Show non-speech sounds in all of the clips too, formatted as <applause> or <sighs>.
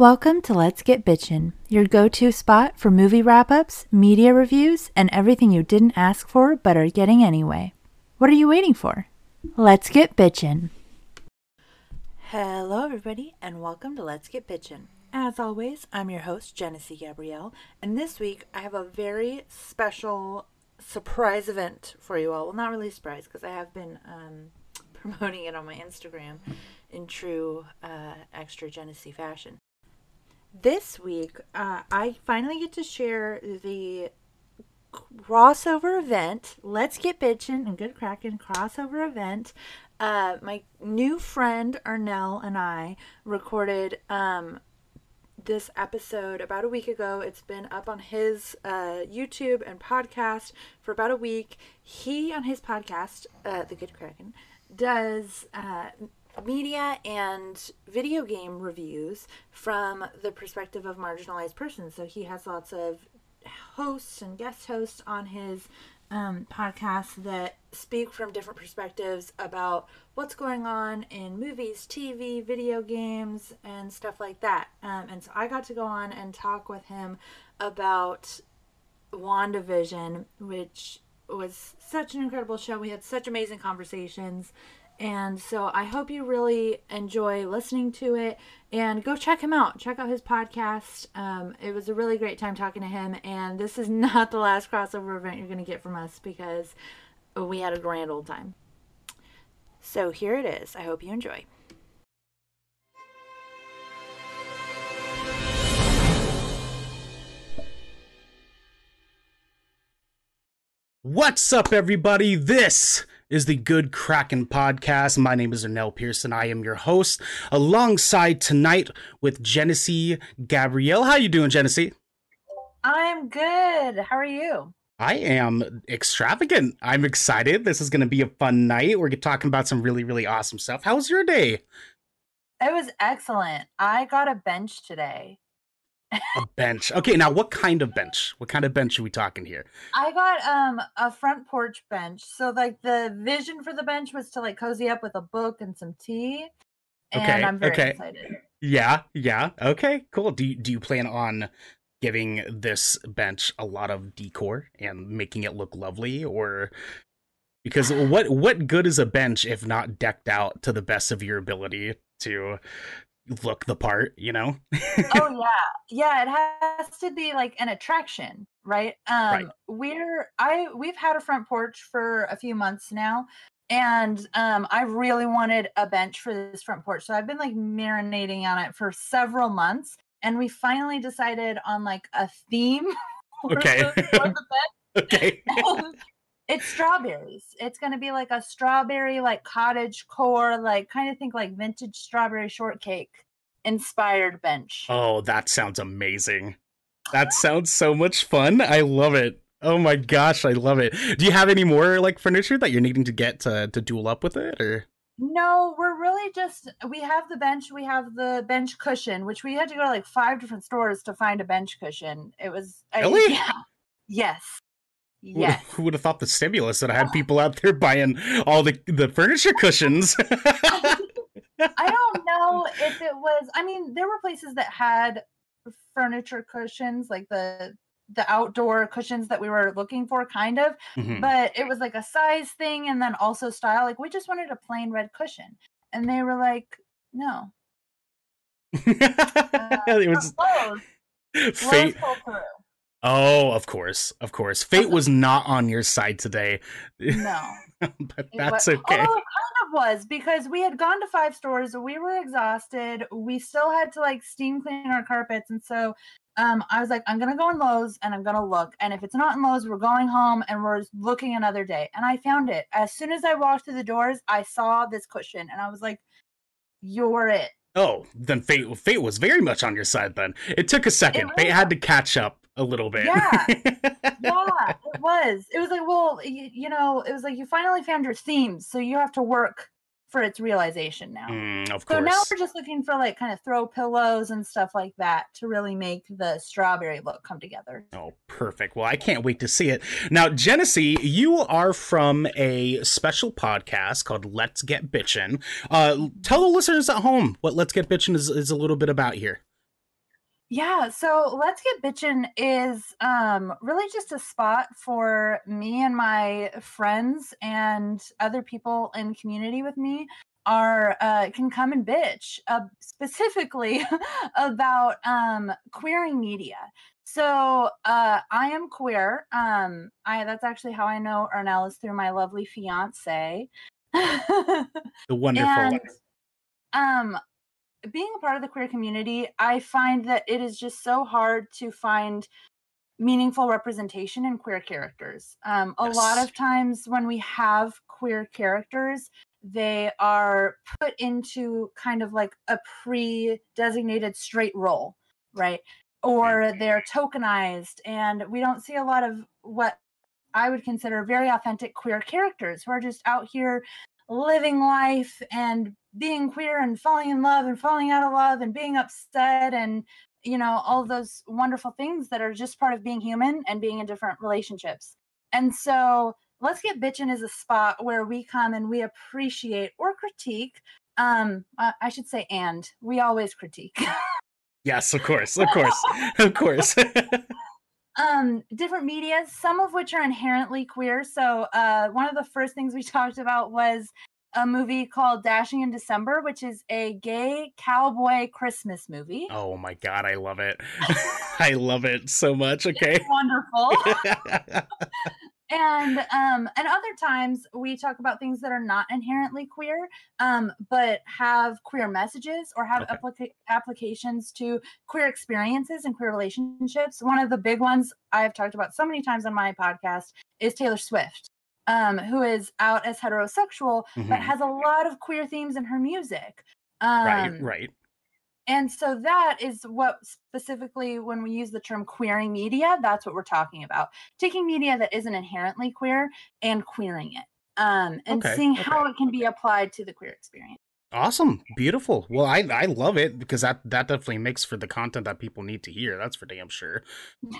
Welcome to Let's Get Bitchin', your go to spot for movie wrap ups, media reviews, and everything you didn't ask for but are getting anyway. What are you waiting for? Let's get bitchin'. Hello, everybody, and welcome to Let's Get Bitchin'. As always, I'm your host, Genesee Gabrielle, and this week I have a very special surprise event for you all. Well, not really surprise because I have been um, <laughs> promoting it on my Instagram in true uh, extra Genesee fashion. This week, uh, I finally get to share the crossover event. Let's get bitchin' and Good Kraken crossover event. Uh, my new friend Arnell and I recorded um, this episode about a week ago. It's been up on his uh, YouTube and podcast for about a week. He, on his podcast, uh, The Good Kraken, does uh, media and video game reviews from the perspective of marginalized persons. So he has lots of hosts and guest hosts on his um, podcast that speak from different perspectives about what's going on in movies, TV, video games, and stuff like that. Um, and so I got to go on and talk with him about WandaVision, which was such an incredible show. We had such amazing conversations. And so I hope you really enjoy listening to it and go check him out. Check out his podcast. Um, it was a really great time talking to him. And this is <laughs> not the last crossover event you're going to get from us because we had a grand old time. So here it is. I hope you enjoy. What's up, everybody? This is the Good Kraken podcast. My name is Arnell Pearson. I am your host, alongside tonight with Genesee Gabrielle. How you doing, Genesee? I'm good. How are you? I am extravagant. I'm excited. This is going to be a fun night. We're talking about some really, really awesome stuff. How was your day? It was excellent. I got a bench today a bench. Okay, now what kind of bench? What kind of bench are we talking here? I got um a front porch bench. So like the vision for the bench was to like cozy up with a book and some tea. And okay, I'm very okay. excited. Yeah, yeah. Okay, cool. Do you, do you plan on giving this bench a lot of decor and making it look lovely or because what what good is a bench if not decked out to the best of your ability to look the part, you know? oh <laughs> yeah. Yeah, it has to be like an attraction, right? Um right. we're I we've had a front porch for a few months now and um I really wanted a bench for this front porch. So I've been like marinating on it for several months and we finally decided on like a theme <laughs> okay. the, the <laughs> okay. It's strawberries. It's going to be like a strawberry, like cottage core, like kind of think like vintage strawberry shortcake inspired bench. Oh, that sounds amazing. That sounds so much fun. I love it. Oh my gosh, I love it. Do you have any more like furniture that you're needing to get to to duel up with it or no, we're really just we have the bench, we have the bench cushion, which we had to go to like five different stores to find a bench cushion. It was Really? I, <laughs> yeah. Yes. Yes. Who would have thought the stimulus that I had people out there buying all the the furniture cushions? <laughs> I don't know if it was. I mean, there were places that had furniture cushions, like the the outdoor cushions that we were looking for, kind of. Mm-hmm. But it was like a size thing, and then also style. Like we just wanted a plain red cushion, and they were like, "No." <laughs> uh, it was <laughs> fate. Oh, of course, of course. Fate was not on your side today. No, <laughs> but that's okay. Oh, it kind of was because we had gone to five stores. We were exhausted. We still had to like steam clean our carpets, and so um, I was like, I'm gonna go in Lowe's and I'm gonna look. And if it's not in Lowe's, we're going home and we're looking another day. And I found it as soon as I walked through the doors. I saw this cushion, and I was like, "You're it." Oh, then fate fate was very much on your side. Then it took a second. Fate had to catch up a little bit. Yeah, <laughs> yeah, it was. It was like, well, you, you, know, it was like you finally found your themes, so you have to work for its realization now. Mm, of course. So now we're just looking for like kind of throw pillows and stuff like that to really make the strawberry look come together. Oh, perfect. Well, I can't wait to see it. Now, Genesee, you are from a special podcast called Let's Get Bitchin'. Uh, tell the listeners at home what Let's Get Bitchin' is, is a little bit about here. Yeah, so Let's Get Bitchin' is um, really just a spot for me and my friends and other people in community with me are uh, can come and bitch uh, specifically <laughs> about um, queering media. So uh, I am queer. Um, I that's actually how I know Arnell is through my lovely fiance. <laughs> the wonderful. And, um, being a part of the queer community, I find that it is just so hard to find meaningful representation in queer characters. Um, a lot of times when we have queer characters, they are put into kind of like a pre designated straight role, right? Or they're tokenized, and we don't see a lot of what I would consider very authentic queer characters who are just out here living life and being queer and falling in love and falling out of love and being upset and you know all those wonderful things that are just part of being human and being in different relationships. And so let's get bitchin' is a spot where we come and we appreciate or critique um i should say and we always critique. <laughs> Yes of course of course <laughs> of course. <laughs> Um different media some of which are inherently queer. So uh one of the first things we talked about was a movie called Dashing in December, which is a gay cowboy Christmas movie. Oh my god, I love it. <laughs> <laughs> I love it so much. Okay. It's wonderful. <laughs> and um and other times we talk about things that are not inherently queer um but have queer messages or have okay. applica- applications to queer experiences and queer relationships one of the big ones i've talked about so many times on my podcast is taylor swift um, who is out as heterosexual, mm-hmm. but has a lot of queer themes in her music. Um, right, right. And so that is what specifically, when we use the term queering media, that's what we're talking about. Taking media that isn't inherently queer and queering it, um, and okay, seeing okay. how it can be applied to the queer experience. Awesome, beautiful. Well, I I love it because that that definitely makes for the content that people need to hear. That's for damn sure.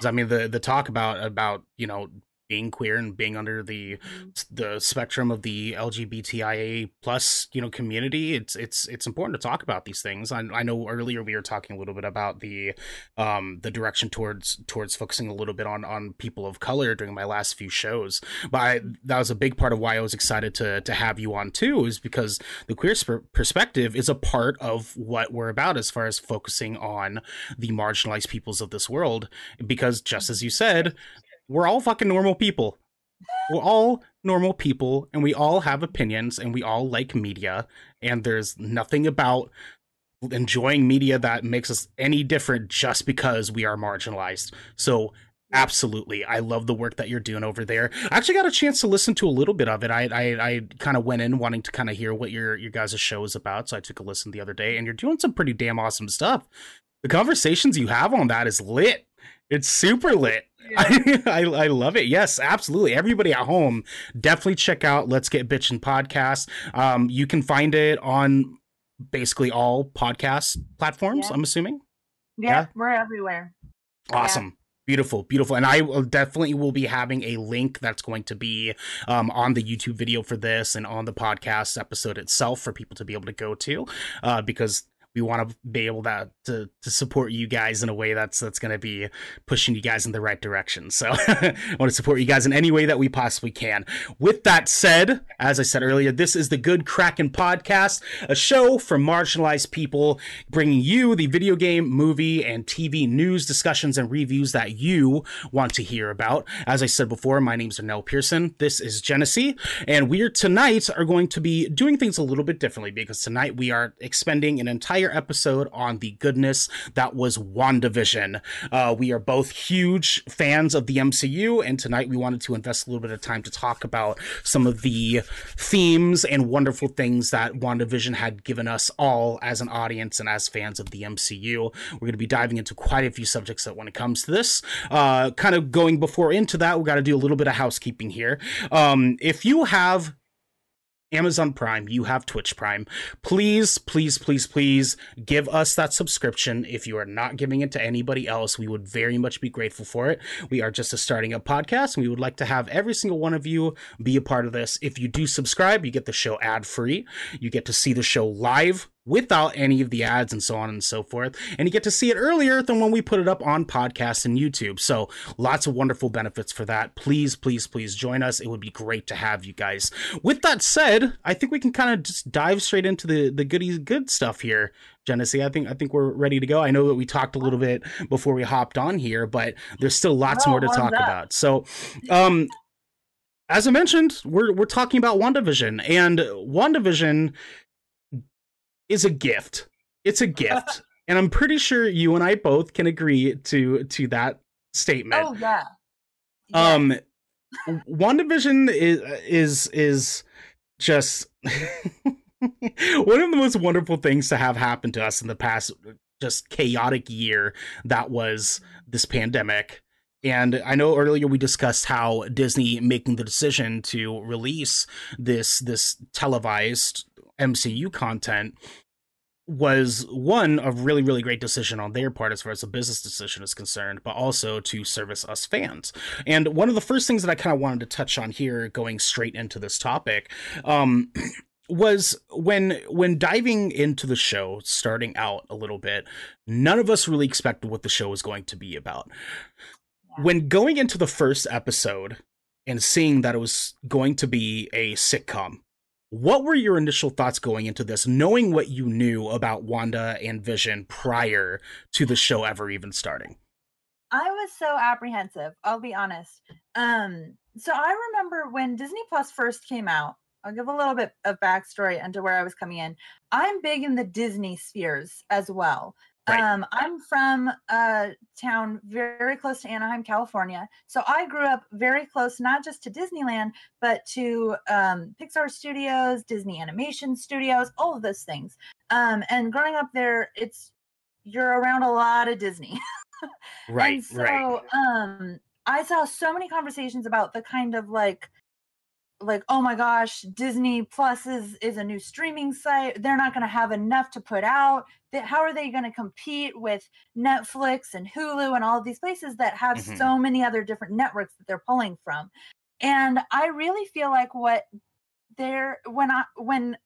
I mean, the the talk about about you know being queer and being under the mm-hmm. the spectrum of the LGBTIA plus you know community, it's it's it's important to talk about these things. I, I know earlier we were talking a little bit about the um the direction towards towards focusing a little bit on on people of color during my last few shows, but I, that was a big part of why I was excited to to have you on too, is because the queer sp- perspective is a part of what we're about as far as focusing on the marginalized peoples of this world. Because just as you said, we're all fucking normal people. We're all normal people and we all have opinions and we all like media and there's nothing about enjoying media that makes us any different just because we are marginalized. So absolutely i love the work that you're doing over there. I actually got a chance to listen to a little bit of it. I i, I kind of went in wanting to kind of hear what your your guys' show is about so i took a listen the other day and you're doing some pretty damn awesome stuff. The conversations you have on that is lit. It's super lit I, <laughs> I, I love it. Yes, absolutely. Everybody at home, definitely check out Let's Get Bitchin' podcast. Um, you can find it on basically all podcast platforms. Yeah. I'm assuming. Yeah, yeah, we're everywhere. Awesome. Yeah. Beautiful, beautiful. And I will definitely will be having a link that's going to be um, on the YouTube video for this and on the podcast episode itself for people to be able to go to uh, because we want to be able to, to to support you guys in a way that's that's going to be pushing you guys in the right direction. So <laughs> I want to support you guys in any way that we possibly can. With that said, as I said earlier, this is the Good Kraken podcast, a show for marginalized people, bringing you the video game, movie, and TV news discussions and reviews that you want to hear about. As I said before, my name is Nell Pearson. This is Genesee, and we are tonight are going to be doing things a little bit differently because tonight we are expending an entire entire episode on the goodness that was WandaVision. Uh, we are both huge fans of the MCU, and tonight we wanted to invest a little bit of time to talk about some of the themes and wonderful things that WandaVision had given us all as an audience and as fans of the MCU. We're going to be diving into quite a few subjects that when it comes to this. Uh, kind of going before into that, we got to do a little bit of housekeeping here. Um, if you have Amazon Prime, you have Twitch Prime. Please, please, please, please give us that subscription. If you are not giving it to anybody else, we would very much be grateful for it. We are just a starting up podcast, and we would like to have every single one of you be a part of this. If you do subscribe, you get the show ad free. You get to see the show live without any of the ads and so on and so forth. And you get to see it earlier than when we put it up on podcasts and YouTube. So lots of wonderful benefits for that. Please, please, please join us. It would be great to have you guys. With that said, I think we can kind of just dive straight into the the goodies good stuff here. Genesee, I think I think we're ready to go. I know that we talked a little bit before we hopped on here, but there's still lots more to talk up. about. So, um as I mentioned, we're we're talking about WandaVision and WandaVision is a gift. It's a gift. <laughs> and I'm pretty sure you and I both can agree to to that statement. Oh yeah. yeah. Um WandaVision is is is just <laughs> one of the most wonderful things to have happened to us in the past just chaotic year that was this pandemic. And I know earlier we discussed how Disney making the decision to release this this televised MCU content was one a really really great decision on their part as far as a business decision is concerned but also to service us fans. And one of the first things that i kind of wanted to touch on here going straight into this topic um, <clears throat> was when when diving into the show starting out a little bit none of us really expected what the show was going to be about. When going into the first episode and seeing that it was going to be a sitcom what were your initial thoughts going into this, knowing what you knew about Wanda and Vision prior to the show ever even starting? I was so apprehensive, I'll be honest. Um, so I remember when Disney Plus first came out, I'll give a little bit of backstory into where I was coming in. I'm big in the Disney spheres as well. Right. Um, I'm from a town very close to Anaheim, California. So I grew up very close, not just to Disneyland, but to um, Pixar Studios, Disney Animation Studios, all of those things. Um, and growing up there, it's you're around a lot of Disney. <laughs> right. And so right. um, I saw so many conversations about the kind of like like oh my gosh disney plus is is a new streaming site they're not going to have enough to put out how are they going to compete with netflix and hulu and all of these places that have mm-hmm. so many other different networks that they're pulling from and i really feel like what they're when i when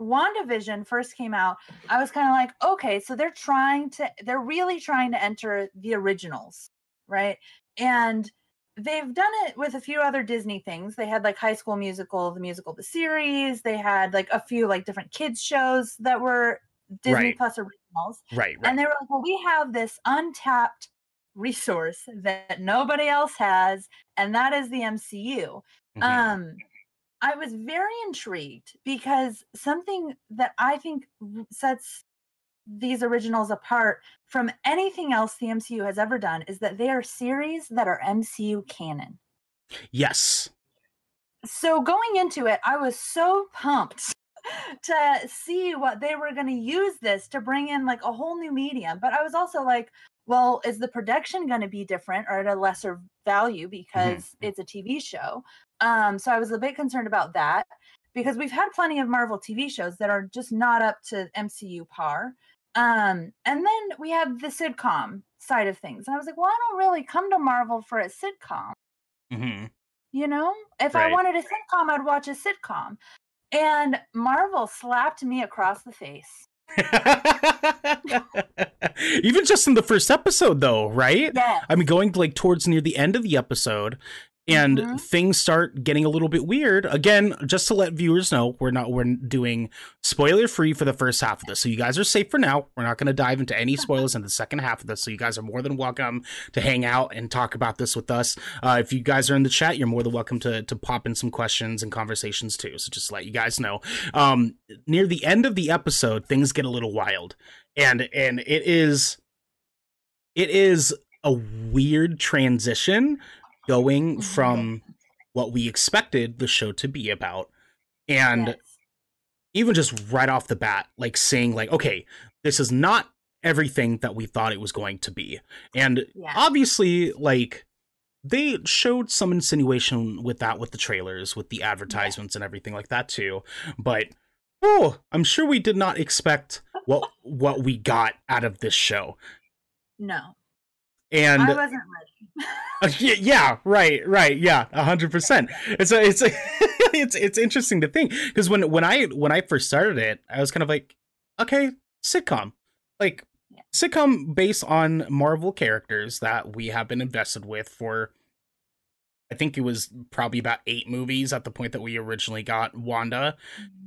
WandaVision first came out, I was kind of like, okay, so they're trying to, they're really trying to enter the originals, right? And they've done it with a few other Disney things. They had like High School Musical, the musical, the series. They had like a few like different kids shows that were Disney right. Plus originals. Right, right. And they were like, well, we have this untapped resource that nobody else has, and that is the MCU. Mm-hmm. Um, I was very intrigued because something that I think sets these originals apart from anything else the MCU has ever done is that they are series that are MCU canon. Yes. So going into it, I was so pumped <laughs> to see what they were going to use this to bring in like a whole new medium. But I was also like, well, is the production going to be different or at a lesser value because mm-hmm. it's a TV show? Um, so I was a bit concerned about that because we've had plenty of Marvel TV shows that are just not up to MCU par. Um, and then we have the sitcom side of things. And I was like, well, I don't really come to Marvel for a sitcom. Mm-hmm. You know, if right. I wanted a sitcom, I'd watch a sitcom. And Marvel slapped me across the face. <laughs> Even just in the first episode, though, right? Yeah. I mean, going like towards near the end of the episode, and mm-hmm. things start getting a little bit weird. Again just to let viewers know we're not we're doing spoiler free for the first half of this. So you guys are safe for now. We're not going to dive into any spoilers in the second half of this. So you guys are more than welcome to hang out and talk about this with us. Uh, if you guys are in the chat you're more than welcome to to pop in some questions and conversations too. So just to let you guys know. Um near the end of the episode things get a little wild. And and it is it is a weird transition going mm-hmm. from what we expected the show to be about and yes. even just right off the bat like saying like okay this is not everything that we thought it was going to be and yeah. obviously like they showed some insinuation with that with the trailers with the advertisements yeah. and everything like that too but oh i'm sure we did not expect what what we got out of this show no and I wasn't ready. Yeah, yeah, right, right, yeah, hundred percent. It's a, it's a, <laughs> it's it's interesting to think because when when I when I first started it, I was kind of like, okay, sitcom. Like sitcom based on Marvel characters that we have been invested with for I think it was probably about eight movies at the point that we originally got Wanda.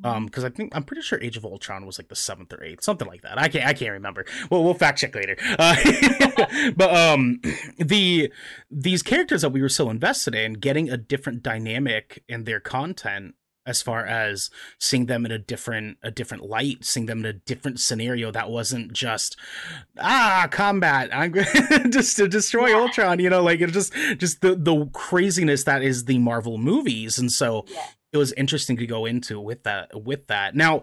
Um, because mm-hmm. I think I'm pretty sure Age of Ultron was like the seventh or eighth, something like that. I can't I can't remember. Well, we'll fact check later. Uh, <laughs> <laughs> but um, the these characters that we were so invested in, getting a different dynamic in their content as far as seeing them in a different a different light seeing them in a different scenario that wasn't just ah combat. I'm <laughs> just to destroy yeah. ultron you know like it just just the the craziness that is the marvel movies. And so yeah. it was interesting to go into with that with that. Now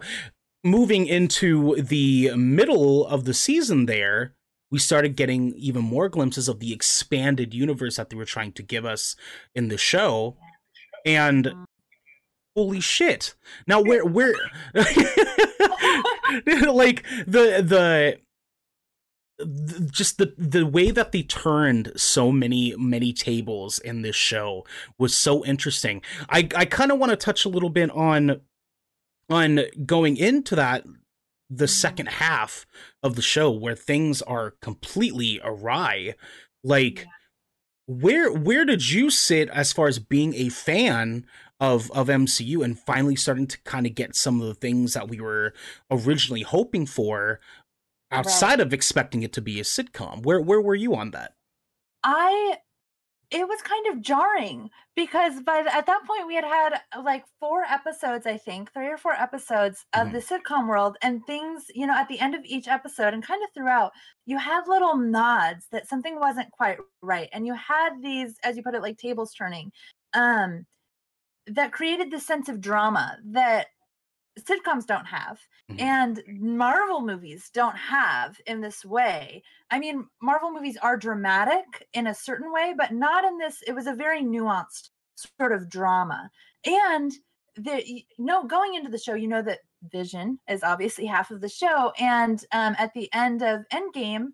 moving into the middle of the season there we started getting even more glimpses of the expanded universe that they were trying to give us in the show. And mm-hmm holy shit. Now where <laughs> where <laughs> like the the just the the way that they turned so many many tables in this show was so interesting. I i kind of want to touch a little bit on on going into that the mm-hmm. second half of the show where things are completely awry. Like where where did you sit as far as being a fan of of MCU and finally starting to kind of get some of the things that we were originally hoping for outside right. of expecting it to be a sitcom. Where where were you on that? I it was kind of jarring because by the, at that point we had had like four episodes i think three or four episodes of mm-hmm. the sitcom world and things you know at the end of each episode and kind of throughout you had little nods that something wasn't quite right and you had these as you put it like tables turning um that created the sense of drama that sitcoms don't have mm-hmm. and Marvel movies don't have in this way. I mean, Marvel movies are dramatic in a certain way, but not in this. It was a very nuanced sort of drama. And the you know, going into the show, you know that Vision is obviously half of the show, and um, at the end of Endgame,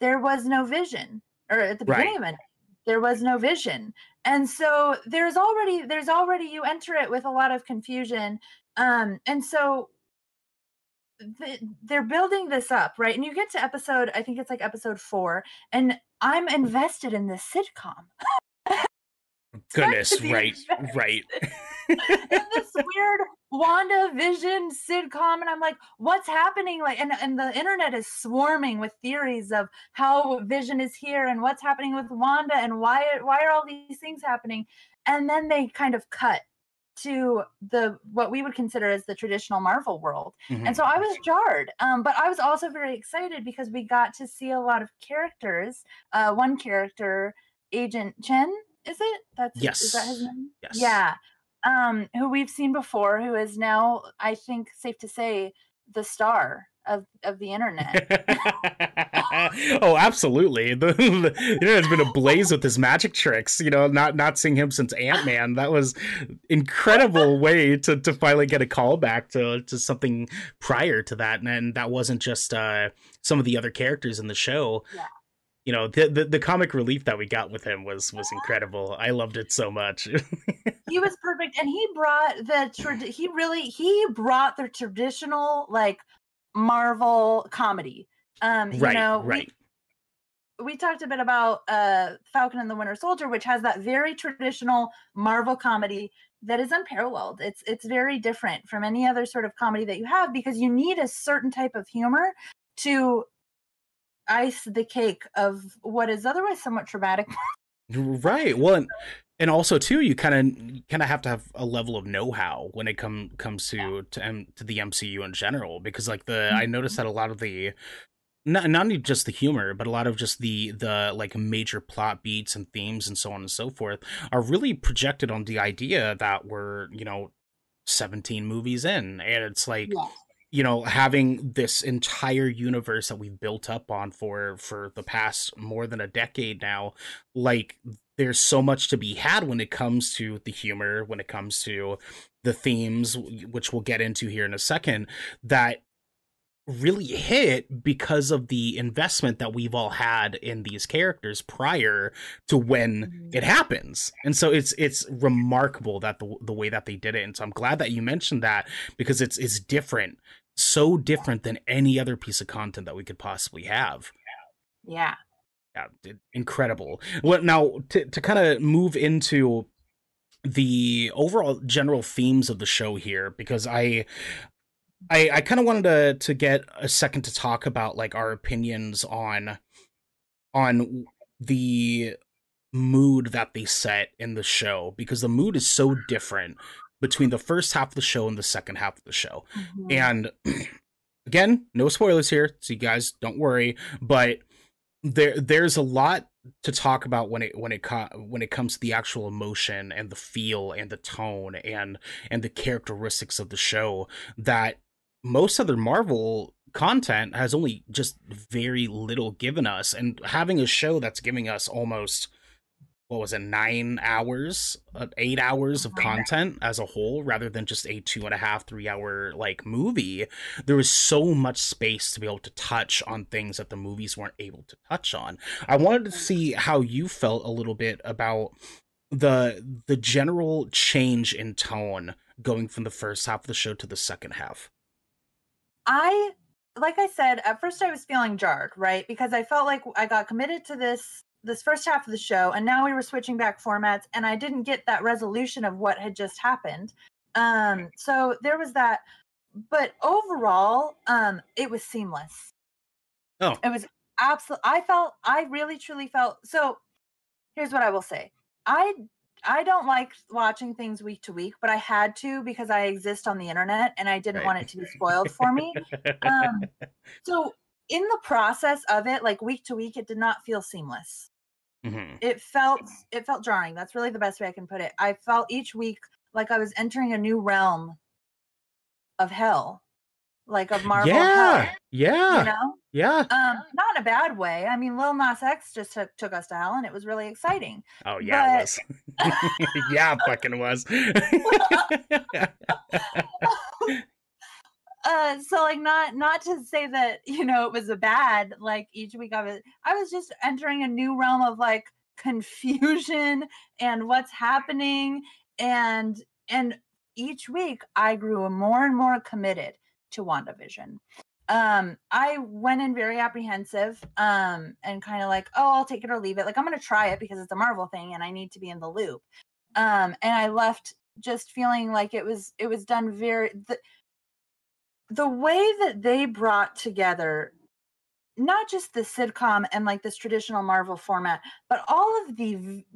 there was no Vision, or at the beginning right. of it there was no Vision, and so there's already there's already you enter it with a lot of confusion um and so they're building this up right? And you get to episode i think it's like episode four and i'm invested in this sitcom <laughs> goodness right right <laughs> this weird Wanda Vision sitcom, and I'm like, what's happening? Like, and and the internet is swarming with theories of how Vision is here and what's happening with Wanda and why why are all these things happening? And then they kind of cut to the what we would consider as the traditional Marvel world. Mm-hmm. And so I was jarred. Um, but I was also very excited because we got to see a lot of characters. Uh, one character, Agent Chen, is it? That's yes. Is that his name? Yes. Yeah um, who we've seen before, who is now, I think, safe to say, the star of of the internet. <laughs> oh, absolutely. <laughs> The, the internet's been ablaze with his magic tricks. You know, not not seeing him since Ant Man. That was incredible <laughs> way to to finally get a callback to to something prior to that, and, and that wasn't just uh, some of the other characters in the show. Yeah you know the, the, the comic relief that we got with him was was incredible. I loved it so much. <laughs> He was perfect and he brought the he really he brought the traditional like marvel comedy. Um you right, know right. we, we talked a bit about uh falcon and the winter soldier which has that very traditional marvel comedy that is unparalleled. It's it's very different from any other sort of comedy that you have because you need a certain type of humor to ice the cake of what is otherwise somewhat traumatic. <laughs> right. Well, and, and also too, you kind of kind of have to have a level of know-how when it come comes to to M, to the MCU in general, because like the mm-hmm. I noticed that a lot of the not not only just the humor, but a lot of just the the like major plot beats and themes and so on and so forth are really projected on the idea that we're you know 17 movies in and it's like yeah you know having this entire universe that we've built up on for for the past more than a decade now like there's so much to be had when it comes to the humor when it comes to the themes which we'll get into here in a second that really hit because of the investment that we've all had in these characters prior to when mm-hmm. it happens. And so it's it's remarkable that the the way that they did it. And so I'm glad that you mentioned that because it's it's different so different than any other piece of content that we could possibly have. Yeah. Yeah, incredible. Well, now to to kind of move into the overall general themes of the show here because I I I kind of wanted to to get a second to talk about like our opinions on on the mood that they set in the show because the mood is so different between the first half of the show and the second half of the show. Mm-hmm. And <clears throat> again, no spoilers here, so you guys don't worry, but there there's a lot to talk about when it when it when it comes to the actual emotion and the feel and the tone and and the characteristics of the show that most other Marvel content has only just very little given us and having a show that's giving us almost what was it nine hours uh, eight hours of content as a whole rather than just a two and a half three hour like movie there was so much space to be able to touch on things that the movies weren't able to touch on. I wanted to see how you felt a little bit about the the general change in tone going from the first half of the show to the second half. I like i said at first i was feeling jarred right? Because i felt like i got committed to this this first half of the show and now we were switching back formats and i didn't get that resolution of what had just happened. Um so there was that but overall um it was seamless. Oh. It was absolutely i felt i really truly felt so here's what i will say. I i don't like watching things week to week but i had to because i exist on the internet and i didn't right. want it to be spoiled for me. <laughs> Um so in the process of it like week to week it did not feel seamless mm-hmm. it felt it felt jarring that's really the best way i can put it. I felt each week like i was entering a new realm of hell like of marvel yeah hell, yeah you know? yeah. Um not in a bad way i mean lil nas x just took, took us to hell and it was really exciting oh yeah but... it was. <laughs> Yeah fucking was <laughs> <laughs> uh so like not not to say that you know it was a bad like each week of it i was just entering a new realm of like confusion <laughs> and what's happening and and each week i grew more and more committed to wandavision. Um i went in very apprehensive um and kind of like oh i'll take it or leave it. Like i'm gonna try it because it's a marvel thing and i need to be in the loop. Um and i left just feeling like it was it was done very the way that they brought together not just the sitcom and like this traditional Marvel format, but all of the v-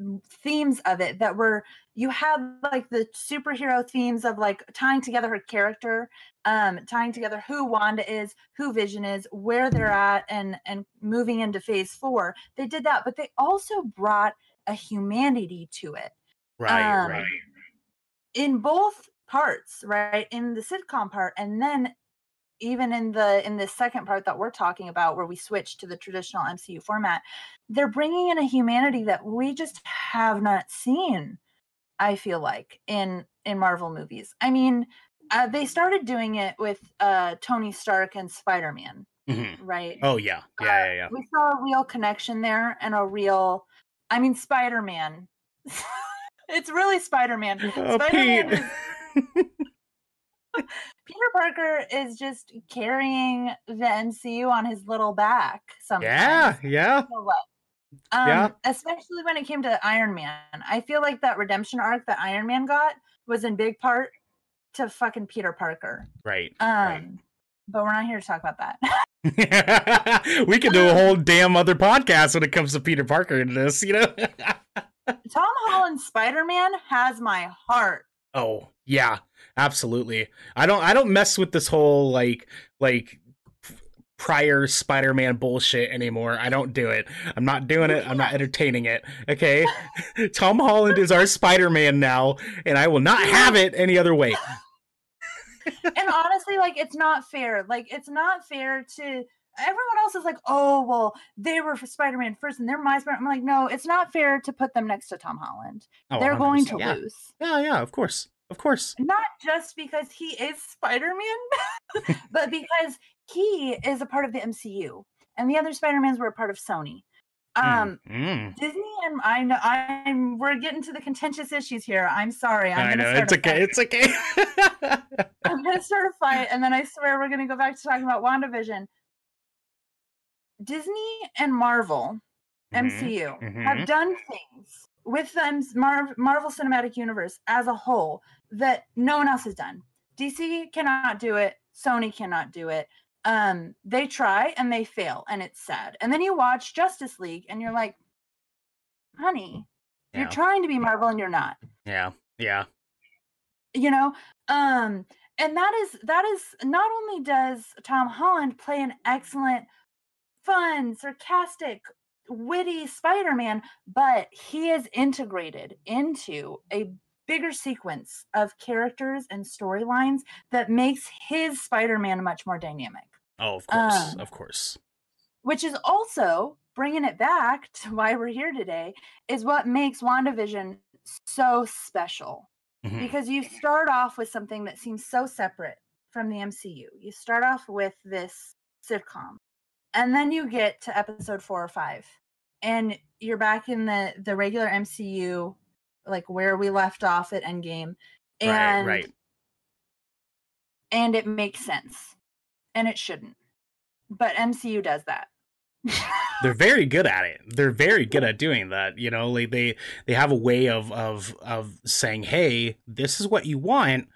themes of it that were you had like the superhero themes of like tying together her character, um, tying together who Wanda is, who Vision is, where they're at, and and moving into Phase Four. They did that, but they also brought a humanity to it. Right, um, right. In both parts, right? In the sitcom part, and then even in the in the second part that we're talking about where we switch to the traditional mcu format they're bringing in a humanity that we just have not seen i feel like in in marvel movies. I mean uh, they started doing it with uh tony stark and spider-man mm-hmm. right? Oh yeah. Yeah uh, yeah yeah we saw a real connection there and a real i mean spider-man. <laughs> It's really spider-man. Oh, spider-man is, <laughs> <laughs> Peter Parker is just carrying the MCU on his little back sometimes. Yeah, yeah. Um, yeah. especially when it came to Iron Man. I feel like that redemption arc that Iron Man got was in big part to fucking Peter Parker. Right. Um right. but we're not here to talk about that. <laughs> <laughs> we could do a whole damn other podcast when it comes to Peter Parker in this, you know. <laughs> Tom Holland's Spider-Man has my heart. Oh, yeah, absolutely. I don't I don't mess with this whole like like prior Spider-Man bullshit anymore. I don't do it. I'm not doing it. I'm not entertaining it. Okay? <laughs> Tom Holland is our Spider-Man now, and I will not have it any other way. <laughs> and honestly, like it's not fair. Like it's not fair to everyone else is like, oh well, they were for Spider-Man first, and they're my Spider. I'm like, no, it's not fair to put them next to Tom Holland. Oh, they're going to yeah. lose. Yeah, yeah, of course. Of course. Not just because he is Spider-Man, <laughs> but <laughs> because he is a part of the MCU. And the other Spider-Mans were a part of Sony. Um, Mm. Disney and I know I'm we're getting to the contentious issues here. I'm sorry. I'm I gonna know start it's okay. fight. It's okay. <laughs> I'm gonna start a fight, and then I swear we're gonna go back to talking about WandaVision. Disney and Marvel, Mhm, MCU, mhm. have done things with the Mar- Marvel Cinematic Universe as a whole that no one else has done. DC cannot do it. Sony cannot do it. Um, they try and they fail, and it's sad. And then you watch Justice League, and you're like, "Honey, you're trying to be Marvel, and you're not." yeah, yeah. you know um and that is that is not only does tom holland play an excellent fun sarcastic witty spider-man but he is integrated into a bigger sequence of characters and storylines that makes his spider-man much more dynamic Oh, of course, Um, of course. which is also bringing it back to why we're here today is what makes wandavision so special Mhm. because you start off with something that seems so separate from the MCU. You start off with this sitcom, and then you get to episode four or five, and you're back in the the regular MCU, like where we left off at Endgame, and right, right. and it makes sense, and it shouldn't, but MCU does that. <laughs> They're very good at it. They're very good at doing that. You know, like they they have a way of of of saying, "Hey, this is what you want."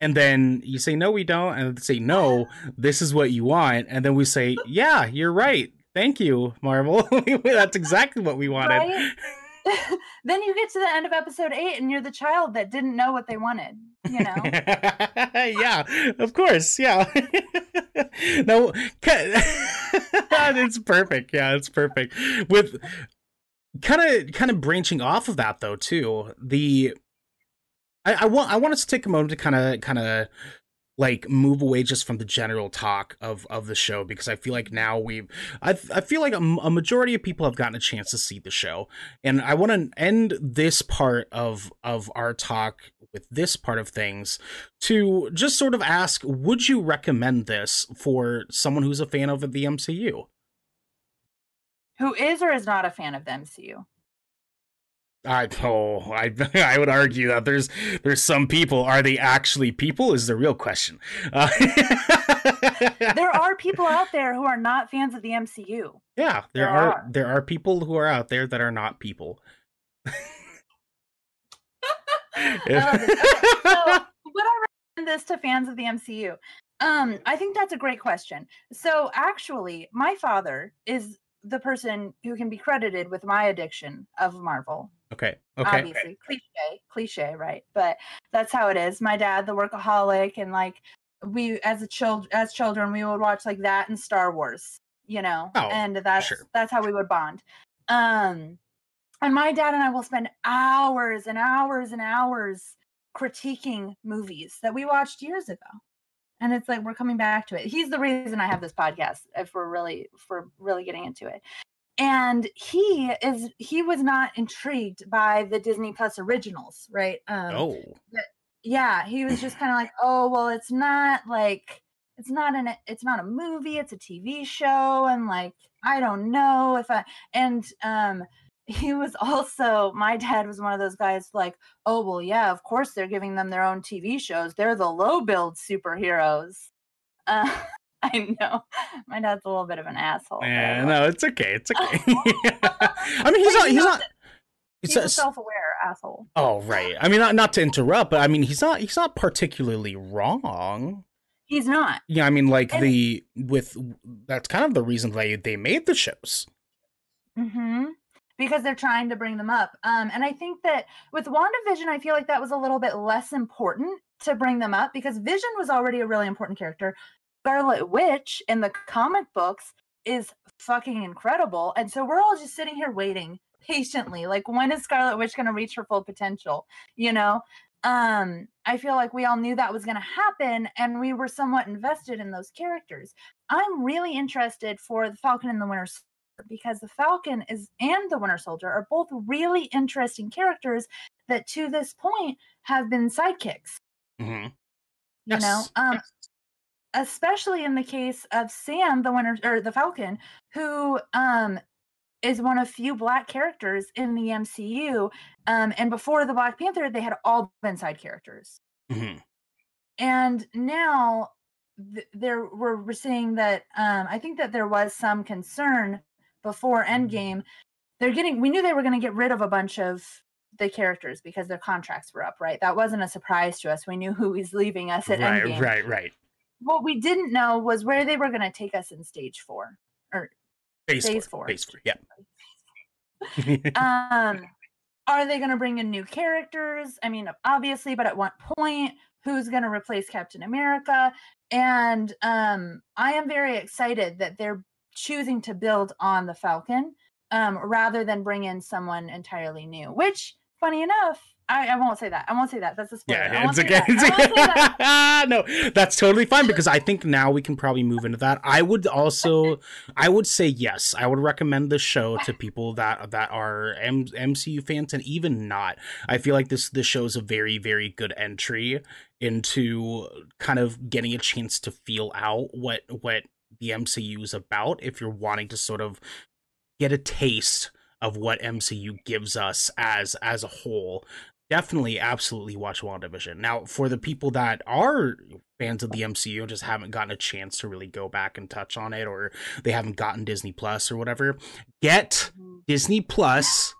And then you say, "No, we don't." And they say, "No, this is what you want." And then we say, "Yeah, you're right. Thank you, Marvel. <laughs> That's exactly what we wanted." Right? <laughs> then you get to the end of episode eight, and you're the child that didn't know what they wanted. You know. <laughs> yeah, of course. Yeah. no, it's perfect. Yeah, it's perfect. With kind of kind of branching off of that though too. The I, I want I want us to take a moment to kind of kind of like move away just from the general talk of of the show because I feel like now we've I I feel like a, a majority of people have gotten a chance to see the show and I want to end this part of of our talk with this part of things to just sort of ask would you recommend this for someone who's a fan of the MCU Who is or is not a fan of the MCU? I oh I <laughs> I would argue that there's there's some people are they actually people is the real question. Uh, <laughs> there are people out there who are not fans of the MCU. yeah, there, there are, are. there are people who are out there that are not people. <laughs> I. Okay, so would I recommend this to fans of the MCU? Um, I think that's a great question. So actually, my father is the person who can be credited with my addiction of Marvel. Okay, okay, obviously cliche cliche right but that's how it is. My dad the workaholic and like we as a child as children we would watch like that and star wars you know Oh, and that's sure. that's how we would bond. Um and my dad and i will spend hours and hours and hours critiquing movies that we watched years ago and it's like we're coming back to it. He's the reason i have this podcast if we're really if we're really getting into it and he is he was not intrigued by the disney plus originals right? Um oh. yeah he was just kind of like oh well it's not like it's not an it's not a movie it's a tv show and like i don't know if i and um he was also my dad was one of those guys like oh well yeah of course they're giving them their own tv shows. They're the low build superheroes. Uh, <laughs> i know my dad's a little bit of an asshole yeah, no, it's okay, it's okay. <laughs> <laughs> I mean, he's not. He's not. he's a- a self-aware asshole oh right. I mean, not not to interrupt, but I mean, he's not he's not particularly wrong. he's not Yeah, I mean, like And- the with that's kind of the reason they they made the shows. hmm Because they're trying to bring them up. Um, and I think that with WandaVision, I feel like that was a little bit less important to bring them up because Vision was already a really important character. Scarlet Witch in the comic books is fucking incredible. And so we're all just sitting here waiting patiently. Like, when is Scarlet Witch going to reach her full potential? You know? Um, I feel like we all knew that was going to happen and we were somewhat invested in those characters. I'm really interested for the Falcon and the Winter Soldier because the Falcon is and the Winter Soldier are both really interesting characters that to this point have been sidekicks. hmm You know, Yes. Especially in the case of Sam, the Winter or the Falcon, who um is one of few black characters in the MCU. Um, and before the Black Panther, they had all been side characters. Mhm. And now th- there we're, we're seeing that um, I think that there was some concern before Endgame. They're getting we knew they were going to get rid of a bunch of the characters because their contracts were up, right? That wasn't a surprise to us. We knew who was leaving us at Right, Endgame. right, right. What we didn't know was where they were going to take us in stage four. Or Phase, Phase four. four. Phase four. Yeah. <laughs> um are they going to bring in new characters i mean obviously but at what point who's going to replace captain america and um i am very excited that they're choosing to build on the falcon um rather than bring in someone entirely new which funny enough i, I won't say that i won't say that that's a spoiler Yeah, it's okay. that. I won't say that. <laughs> No, that's totally fine because I think now we can probably move into that. I would also, I would say yes. I would recommend this show to people that that are M- MCU fans and even not. I feel like this this show is a very very good entry into kind of getting a chance to feel out what what the MCU is about. If you're wanting to sort of get a taste of what MCU gives us as as a whole definitely absolutely watch WandaVision. Now, for the people that are fans of the MCU and just haven't gotten a chance to really go back and touch on it or they haven't gotten Disney Plus or whatever, get mm-hmm. Disney Plus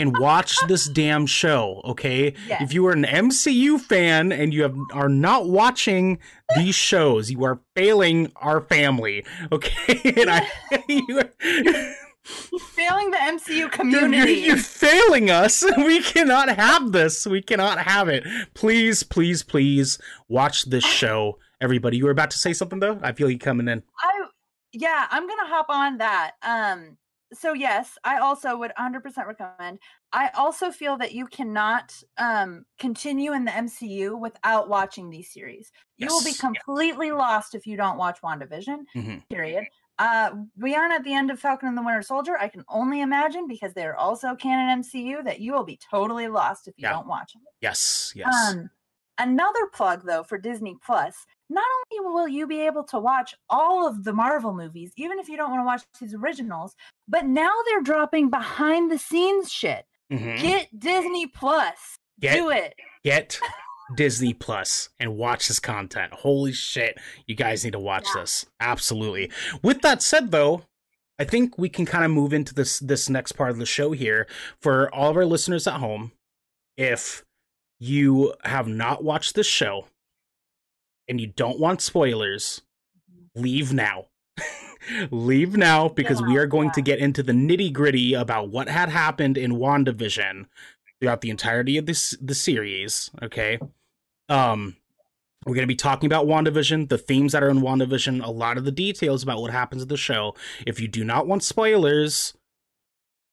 and watch this damn show, okay? Yes. If you are an MCU fan and you have are not watching these shows, you are failing our family, okay? <laughs> and I <laughs> <laughs> you are- failing the mcu <laughs> you're, community you're failing us. <laughs> We cannot have this. We cannot have it. Please, please, please watch this show. Everybody, you were about to say something though. I feel you coming in. I yeah, I'm gonna hop on that. Um, so yes, I also would 100% recommend. I also feel that you cannot um continue in the MCU without watching these series. You will be completely lost if you don't watch WandaVision. Mhm. Period. Uh, we aren't at the end of Falcon and the Winter Soldier. I can only imagine because they're also canon MCU that you will be totally lost if you Yeah. don't watch them. Yes, yes. Um, another plug though for Disney Plus. Not only will you be able to watch all of the Marvel movies, even if you don't want to watch these originals, but now they're dropping behind the scenes shit. Mhm. Get Disney Plus. Get- Do it. Get Disney Plus and watch this content. Holy shit, you guys need to watch Yeah. this. Absolutely. With that said, though. I think we can kind of move into this this next part of the show here for all of our listeners at home. If you have not watched this show and you don't want spoilers, leave now. <laughs> leave now because we are going to get into the nitty gritty about what had happened in WandaVision throughout the entirety of this the series. Okay. Um we're going to be talking about WandaVision, the themes that are in WandaVision, a lot of the details about what happens in the show. If you do not want spoilers,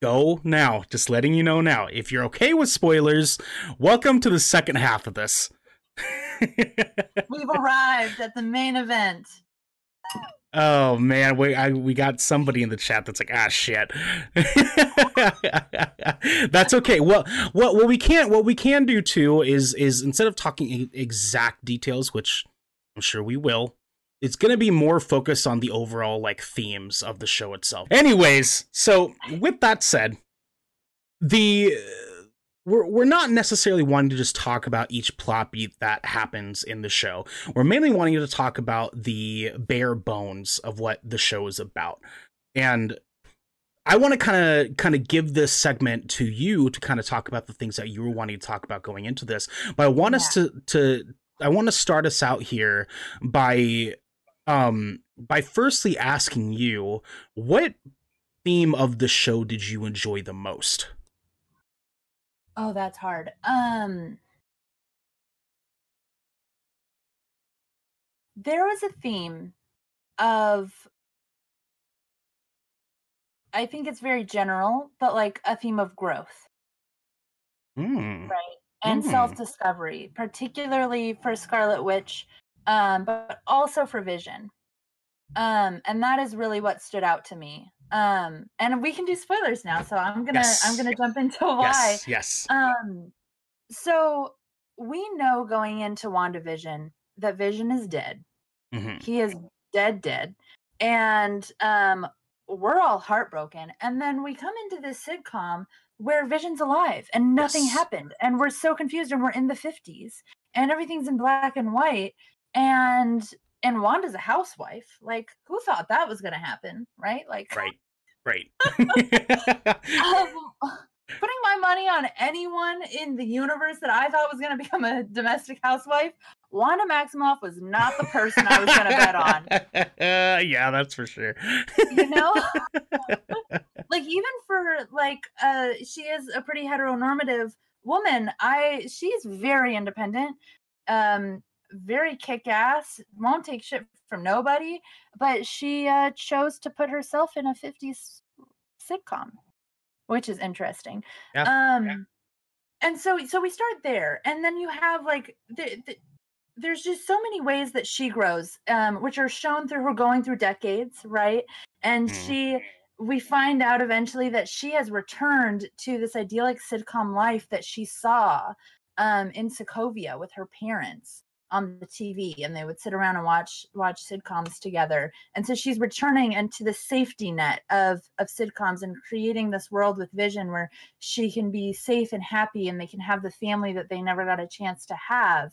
go now. Just letting you know now. If you're okay with spoilers, welcome to the second half of this. <laughs> We've arrived at the main event. Oh man, we I, we got somebody in the chat that's like, ah, shit. <laughs> that's okay. Well, what what we can what we can do too is is instead of talking exact details, which I'm sure we will, it's gonna be more focused on the overall like themes of the show itself. Anyways, so with that said, the we're we're not necessarily wanting to just talk about each plot beat that happens in the show. We're mainly wanting to talk about the bare bones of what the show is about. And I want to kind of kind of give this segment to you to kind of talk about the things that you were wanting to talk about going into this. But I want us to to I want to start us out here by um by firstly asking you what theme of the show did you enjoy the most? Oh, that's hard. Um there was a theme of I think it's very general, but like a theme of growth right? and Mm. self-discovery, particularly for Scarlet Witch, um, but also for Vision. Um, and that is really what stood out to me. Um, and we can do spoilers now, so I'm gonna Yes. I'm gonna jump <laughs> into why. Yes, yes. Um, so we know going into WandaVision that Vision is dead. Mhm. He is dead, dead. And um, we're all heartbroken. And then we come into this sitcom where Vision's alive and nothing Yes. happened. And we're so confused and we're in the 50s and everything's in black and white. And and Wanda's a housewife. Like, who thought that was gonna happen? Right? Like right, right. <laughs> <laughs> um, putting my money on anyone in the universe that I thought was gonna become a domestic housewife, Wanda Maximoff was not the person I was gonna bet on. Uh, <laughs> yeah, that's for sure. you know like even for like uh she is a pretty heteronormative woman i she's very independent um very kick-ass won't take shit from nobody but she uh chose to put herself in a 50s sitcom which is interesting Yeah. um and so so we start there and then you have like the, the there's just so many ways that she grows um which are shown through her going through decades right and Mm. she we find out eventually that she has returned to this idyllic sitcom life that she saw um in Sokovia with her parents on the TV and they would sit around and watch watch sitcoms together. And so she's returning into the safety net of of sitcoms and creating this world with vision where she can be safe and happy and they can have the family that they never got a chance to have.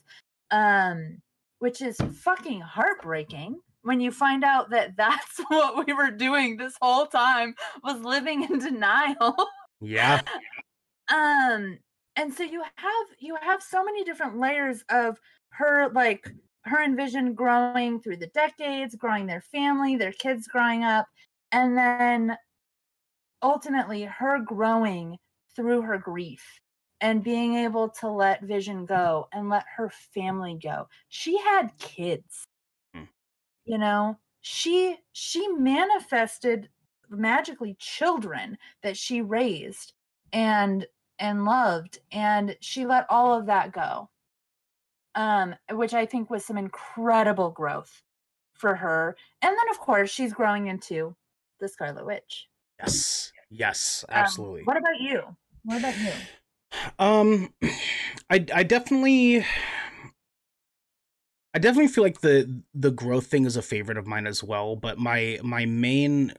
Um which is fucking heartbreaking when you find out that <laughs> that's what we were doing this whole time was living in denial. Yeah, <laughs> um and so you have you have so many different layers of her like her and vision growing through the decades growing their family their kids growing up and then ultimately her growing through her grief and being able to let vision go and let her family go. She had kids Hmm. you know? She she manifested magically children that she raised and and loved and she let all of that go um which i think was some incredible growth for her and then of course she's growing into the scarlet witch yes, yes, Um, absolutely. what about you what about you Um, I I definitely, I definitely feel like the the growth thing is a favorite of mine as well. But my my main,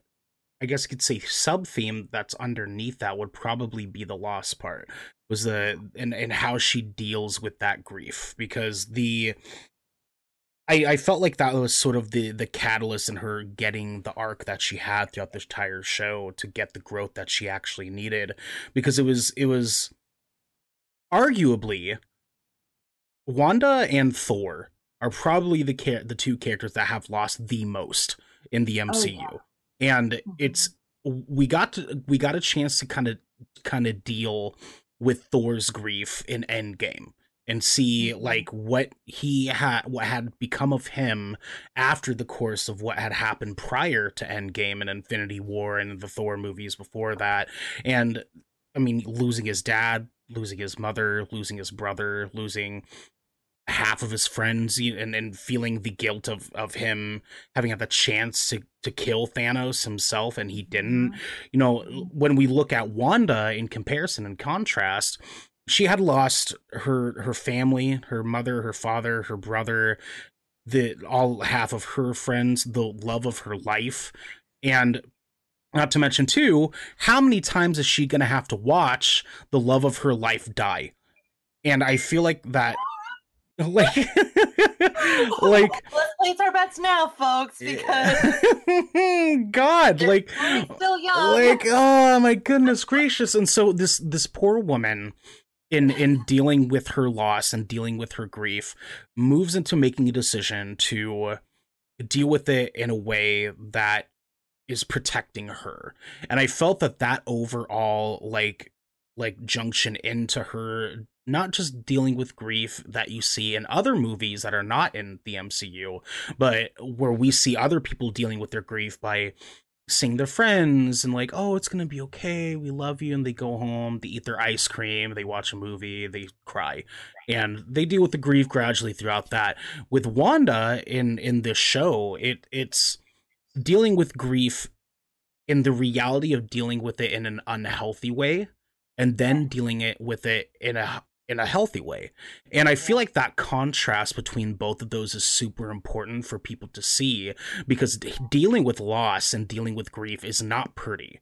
I guess you could say sub theme that's underneath that would probably be the loss part was the and and how she deals with that grief because the. I, I felt like that was sort of the the catalyst in her getting the arc that she had throughout the entire show to get the growth that she actually needed because it was it was arguably Wanda and Thor are probably the cha- the two characters that have lost the most in the oh, MCU. And mm-hmm. it's we got to, we got a chance to kind of kind of deal with Thor's grief in Endgame and see Mhm. like what he had what had become of him after the course of what had happened prior to Endgame and Infinity War and the Thor movies before that and I mean losing his dad losing his mother losing his brother losing half of his friends and and feeling the guilt of of him having had the chance to to kill Thanos himself and he didn't. Mhm. you know when we look at Wanda in comparison and contrast she had lost her her family her mother her father her brother the all half of her friends the love of her life. And not to mention too how many times is she going to have to watch the love of her life die? And i feel like that <laughs> like <laughs> like let's place our bets now folks because <laughs> god like still young. like oh my goodness gracious. And so this this poor woman in in dealing with her loss and dealing with her grief moves into making a decision to deal with it in a way that is protecting her. And i felt that that overall like like junction into her not just dealing with grief that you see in other movies that are not in the MCU but where we see other people dealing with their grief by seeing their friends and like oh it's gonna be okay. We love you. And they go home they eat their ice cream they watch a movie they cry. And they deal with the grief gradually throughout that. With wanda in in this show it it's dealing with grief in the reality of dealing with it in an unhealthy way and then dealing it with it in a in a healthy way. And I feel like that contrast between both of those is super important for people to see because dealing with loss and dealing with grief is not pretty.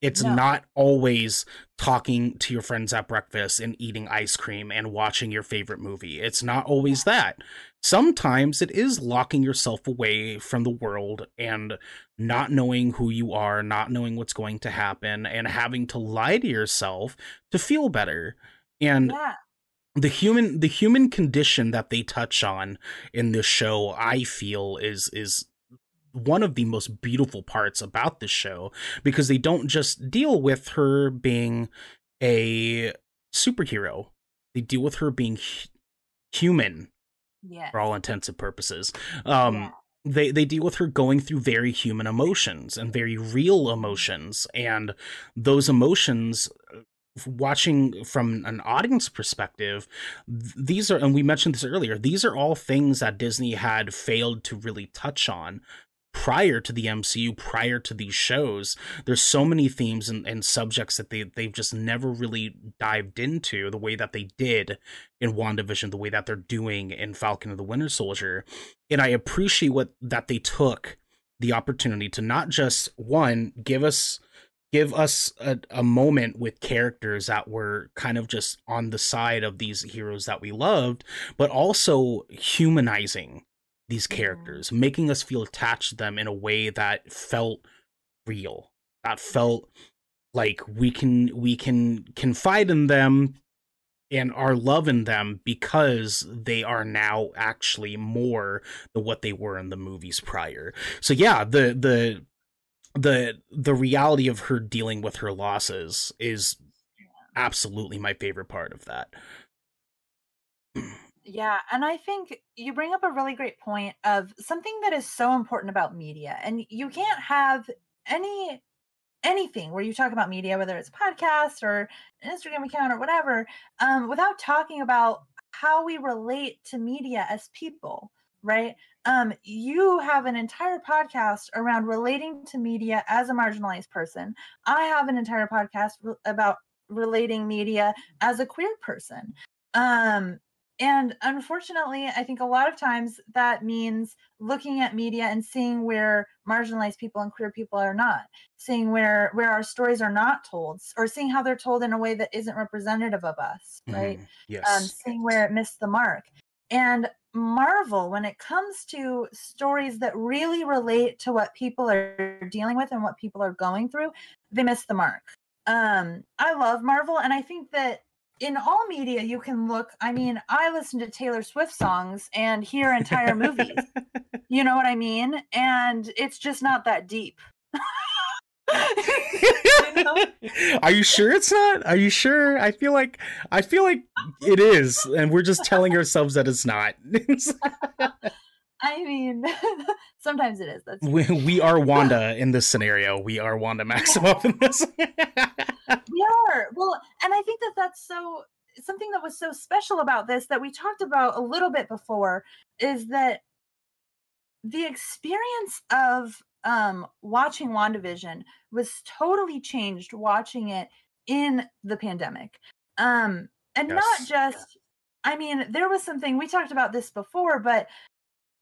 It's no. not always talking to your friends at breakfast and eating ice cream and watching your favorite movie. It's not always that. Sometimes it is locking yourself away from the world and not knowing who you are, not knowing what's going to happen, and having to lie to yourself to feel better. And yeah. the human the human condition that they touch on in this show, I feel, is is one of the most beautiful parts about this show because they don't just deal with her being a superhero. They deal with her being human yes. for all intents and purposes. Um, yeah. They they deal with her going through very human emotions and very real emotions, and those emotions watching from an audience perspective these are and we mentioned this earlier these are all things that disney had failed to really touch on prior to the MCU, prior to these shows. There's so many themes and, and subjects that they they've just never really dived into the way that they did in WandaVision, the way that they're doing in Falcon and the Winter Soldier. And I appreciate what that they took the opportunity to not just one give us give us a, a moment with characters that were kind of just on the side of these heroes that we loved, but also humanizing these mm-hmm. characters, mm-hmm. making us feel attached to them in a way that felt real. That felt like we can we can confide in them and are loving them because they are now actually more than what they were in the movies prior. So yeah, the the the the reality of her dealing with her losses is absolutely my favorite part of that. Yeah, and I think you bring up a really great point of something that is so important about media. And you can't have any anything where you talk about media, whether it's a podcast or an Instagram account or whatever, um, without talking about how we relate to media as people, right? Um, you have an entire podcast around relating to media as a marginalized person. I have an entire podcast re- about relating media as a queer person. Um, and unfortunately, I think a lot of times that means looking at media and seeing where marginalized people and queer people are not, seeing where where our stories are not told, or seeing how they're told in a way that isn't representative of us, right? Mm, yes. Um, seeing where it missed the mark. And Marvel, when it comes to stories that really relate to what people are dealing with and what people are going through, they miss the mark. Um, I love Marvel, and I think that in all media you can look i mean i listen to taylor swift songs and hear entire movies. <laughs> You know what i mean? And it's just not that deep <laughs> you <laughs> know? Are you sure it's not? Are you sure? I feel like I feel like it is, and we're just telling ourselves that it's not. <laughs> I mean, <laughs> sometimes it is. That's we, we are Wanda in this scenario. We are Wanda Maximoff in this. we are well, and I think that that's so something that was so special about this that we talked about a little bit before is that the experience of um watching WandaVision was totally changed watching it in the pandemic. Um and yes. not just I mean, there was something we talked about this before, but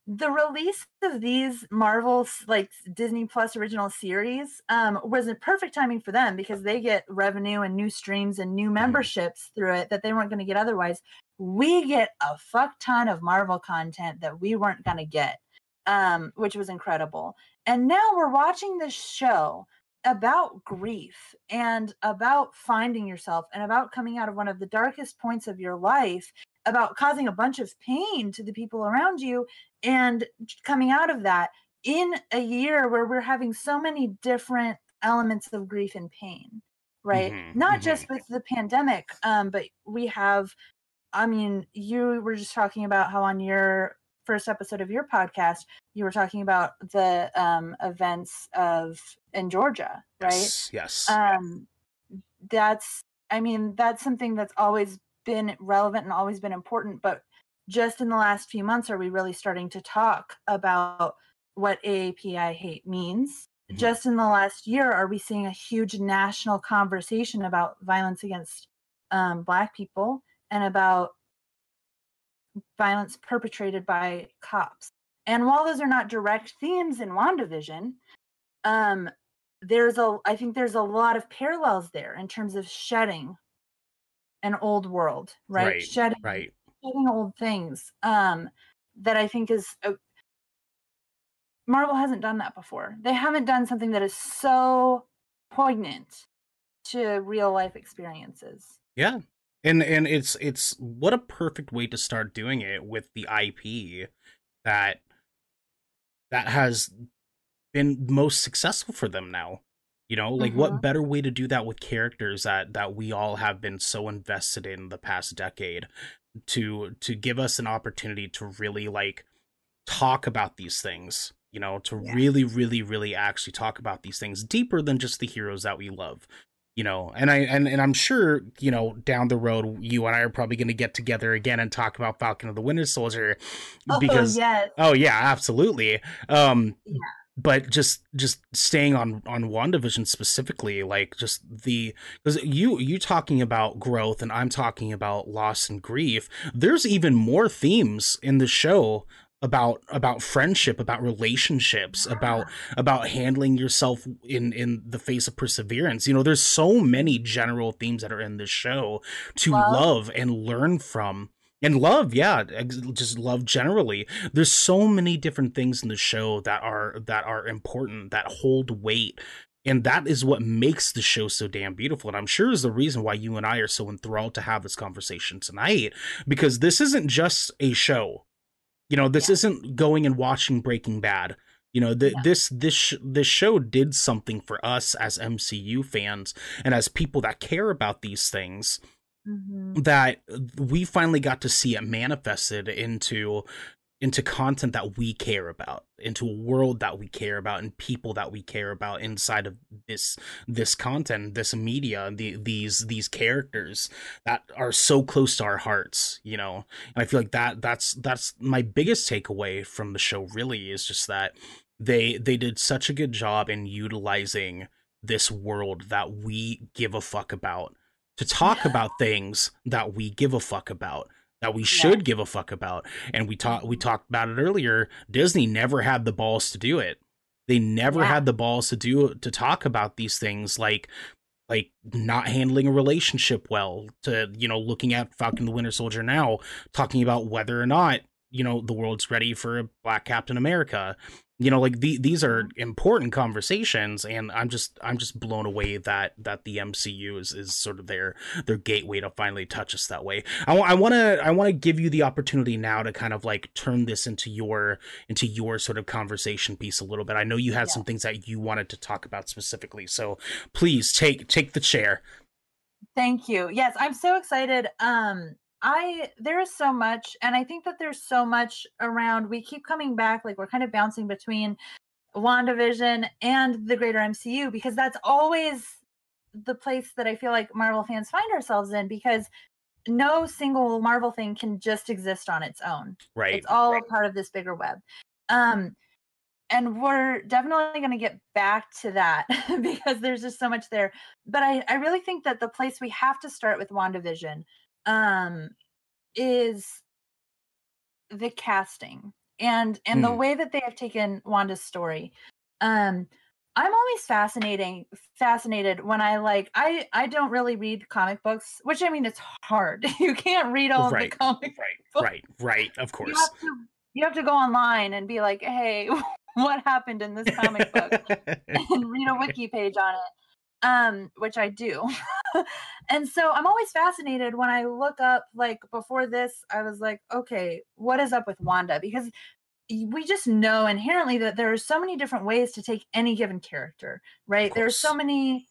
the release of these Marvel's like Disney Plus original series um, was a perfect timing for them because they get revenue and new streams and new mm-hmm. memberships through it that they weren't going to get otherwise. We get a fuck ton of Marvel content that we weren't going to get, um, which was incredible. And now we're watching this show about grief and about finding yourself and about coming out of one of the darkest points of your life about causing a bunch of pain to the people around you and coming out of that in a year where we're having so many different elements of grief and pain right mm-hmm, not mm-hmm. just with the pandemic um but we have i mean you were just talking about how on your first episode of your podcast you were talking about the um events of in georgia right yes, yes. um that's i mean that's something that's always been relevant and always been important but just in the last few months are we really starting to talk about what AAPI hate means. Mm-hmm. Just in the last year, are we seeing a huge national conversation about violence against um, Black people and about violence perpetrated by cops. And while those are not direct themes in WandaVision, um, there's a I think there's a lot of parallels there in terms of shedding an old world, right? Right, shedding right. shedding old things. Um, that I think is a, Marvel hasn't done that before. They haven't done something that is so poignant to real life experiences. Yeah. And and it's it's what a perfect way to start doing it with the IP that that has been most successful for them now. You know, like Mhm. what better way to do that with characters that that we all have been so invested in the past decade to to give us an opportunity to really like talk about these things, you know, to Yeah. really really really actually talk about these things deeper than just the heroes that we love. You know, and I and, and I'm sure, you know, down the road you and I are probably going to get together again and talk about Falcon of the Winter Soldier because oh yes, Oh yeah, absolutely. Um Yeah. but just just staying on on WandaVision specifically, like just the cuz you you talking about growth and I'm talking about loss and grief. There's even more themes in the show about about friendship, about relationships, about about handling yourself in in the face of perseverance. You know, there's so many general themes that are in this show to Love. love and learn from and love yeah just love generally there's so many different things in the show that are that are important that hold weight and that is what makes the show so damn beautiful and i'm sure is the reason why you and i are so enthralled to have this conversation tonight because this isn't just a show you know this Yeah. isn't going and watching breaking bad you know th- No. this this this show did something for us as mcu fans and as people that care about these things Mhm. that we finally got to see it manifested into into content that we care about into a world that we care about and people that we care about inside of this this content this media the, these these characters that are so close to our hearts you know? And i feel like that that's that's my biggest takeaway from the show really is just that they they did such a good job in utilizing this world that we give a fuck about to talk about things that we give a fuck about that we should give a fuck about. And we talked we talked about it earlier. Disney never had the balls to do it. They never Yeah. had the balls to do to talk about these things like like not handling a relationship well to you know looking at falcon the winter soldier now talking about whether or not you know the world's ready for a black captain america you know like the, these are important conversations and i'm just i'm just blown away that that the mcu is, is sort of their their gateway to finally touch us that way i want I want to i want to give you the opportunity now to kind of like turn this into your into your sort of conversation piece a little bit i know you had Yeah. some things that you wanted to talk about specifically so please take take the chair Thank you. Yes, I'm so excited. Um, I there is so much, and I think that there's so much around. We keep coming back, like we're kind of bouncing between WandaVision and the greater MCU because that's always the place that I feel like Marvel fans find ourselves in because no single Marvel thing can just exist on its own. right It's all a part of this bigger web. Um, and we're definitely going to get back to that <laughs> because there's just so much there. But I, I really think that the place we have to start with WandaVision um, is the casting and and the Hmm. way that they have taken Wanda's story. Um, I'm always fascinating fascinated when I like I I don't really read comic books, which I mean it's hard. <laughs> you can't read all Right, of the comic right books right right of you course have to you have to go online and be like, hey, <laughs> what happened in this comic book? <laughs> and read a wiki page on it. Um, which I do. <laughs> and so I'm always fascinated when I look up like before this, I was like, okay, what is up with Wanda? Because we just know inherently that there are so many different ways to take any given character, right? There are so many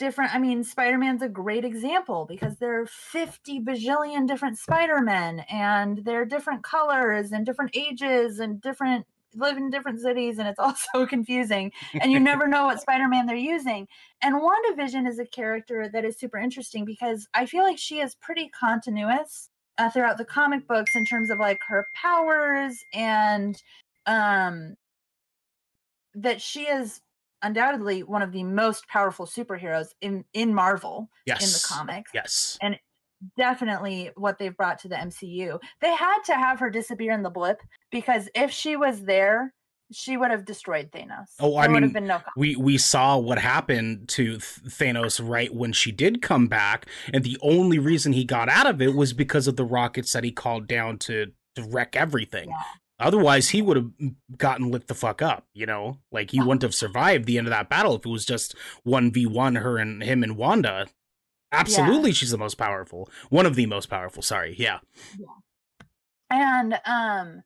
different i mean spider-man's a great example because there are 50 bajillion different spider-men and they're different colors and different ages and different live in different cities and it's <laughs> all so confusing <laughs> and you never know what spider-man they're using. And wandavision is a character that is super interesting because i feel like she is pretty continuous uh, throughout the comic books in terms of like her powers and um that she is undoubtedly one of the most powerful superheroes in in Marvel yes in the comics. yes definitely what they've brought to the MCU. They had to have her disappear in the blip because if she was there, she would have destroyed Thanos. Oh, I There would mean, have been no we we saw what happened to Thanos right when she did come back, and the only reason he got out of it was because of the rockets that he called down to to wreck everything. Yeah. Otherwise, he would have gotten lit the fuck up. You know, like he wouldn't have survived the end of that battle if it was just one v one her and him and Wanda. Absolutely, she's the most powerful, one of the most powerful. Sorry, yeah, and um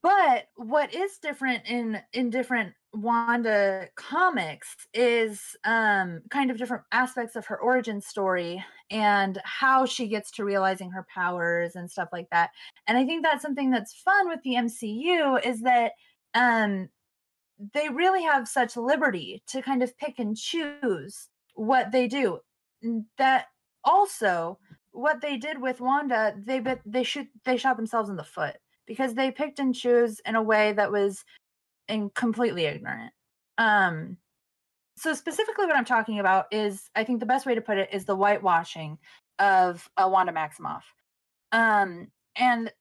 but what is different in in different wanda comics is um kind of different aspects of her origin story and how she gets to realizing her powers and stuff like that. And i think that's something that's fun with the mcu is that um they really have such liberty to kind of pick and choose what they do that also what they did with Wanda, they bet they shoot they shot themselves in the foot because they picked and chose in a way that was in completely ignorant. Um so specifically what I'm talking about is I think the best way to put it is the whitewashing of uh, Wanda Maximoff. Um and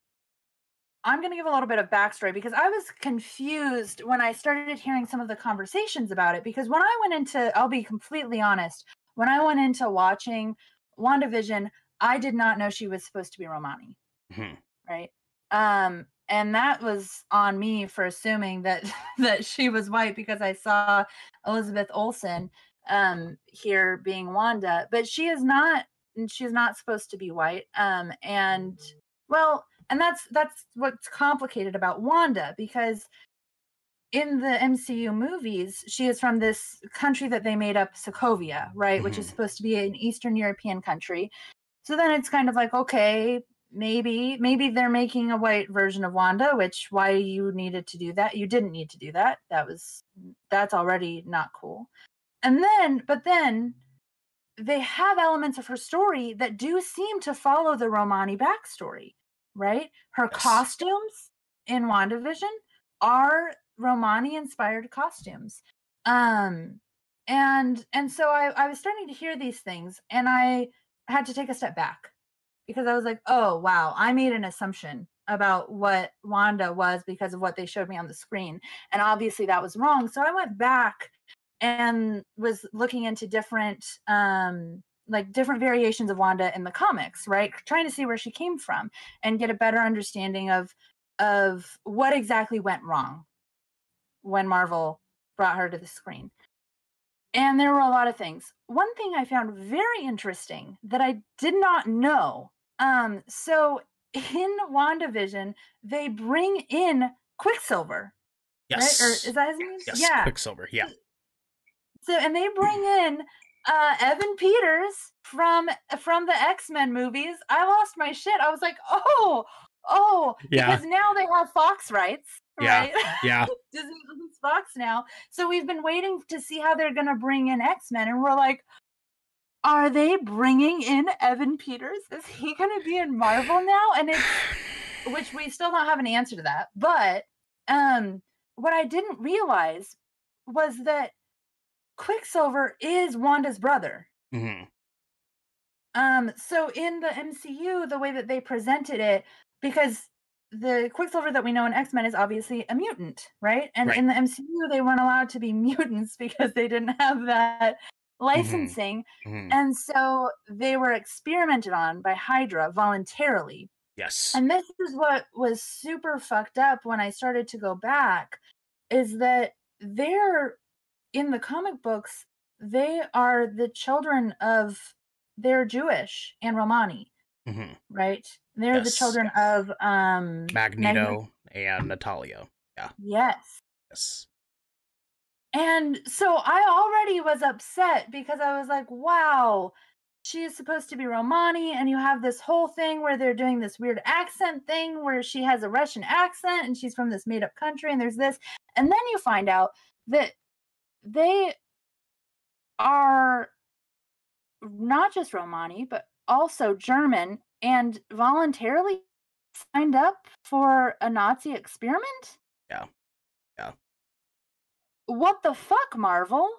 I'm going to give a little bit of backstory because I was confused when I started hearing some of the conversations about it. Because when I went into, I'll be completely honest, when I went into watching WandaVision, I did not know she was supposed to be Romani, Mhm. right? Um, and that was on me for assuming that <laughs> that she was white because I saw Elizabeth Olsen um here being Wanda, but she is not she's not supposed to be white. Um and well, and that's that's what's complicated about Wanda because in the MCU movies, she is from this country that they made up, Sokovia, right, which is Mhm. supposed to be an Eastern European country. So then it's kind of like, okay, maybe maybe they're making a white version of Wanda, which why you needed to do that? You didn't need to do that. That was that's already not cool. And then, but then they have elements of her story that do seem to follow the Romani backstory, right? Her Yes. costumes in WandaVision are Romani inspired costumes. Um and and so I, I was starting to hear these things and I had to take a step back because I was like, oh wow, I made an assumption about what Wanda was because of what they showed me on the screen. And obviously that was wrong. So I went back and was looking into different um like different variations of Wanda in the comics, right? Trying to see where she came from and get a better understanding of of what exactly went wrong when Marvel brought her to the screen. And there were a lot of things. One thing I found very interesting that I did not know. Um, so in WandaVision, they bring in Quicksilver, yes, right? Or is that his name? yes, Yeah. Quicksilver, yeah, So and they bring in uh Evan Peters from from the X-Men movies. I lost my shit. I was like, "Oh, oh, Yeah. because now they have Fox rights, Yeah. right? yeah, <laughs> Disney owns Fox now. So we've been waiting to see how they're going to bring in X-Men and we're like, are they bringing in Evan Peters? Is he going to be in Marvel now? And it's which we still don't have an answer to that. But um what I didn't realize was that Quicksilver is Wanda's brother. hmm Um, so in the MCU, the way that they presented it, because the Quicksilver that we know in X Men is obviously a mutant, right? And Right. in the MCU, they weren't allowed to be <laughs> mutants because they didn't have that licensing. hmm And so they were experimented on by Hydra voluntarily. yes, And this is what was super fucked up when I started to go back is that they're in the comic books, they are the children of they're Jewish and Romani, hmm right? They're the Yes, children of um Magneto and Natalia, Yeah. Yes. yes, And so I already was upset because I was like, wow, she is supposed to be Romani, and you have this whole thing where they're doing this weird accent thing where she has a Russian accent and she's from this made up country, and there's this. And then you find out that they are not just Romani, but also German and voluntarily signed up for a Nazi experiment. Yeah. Yeah. What the fuck, Marvel?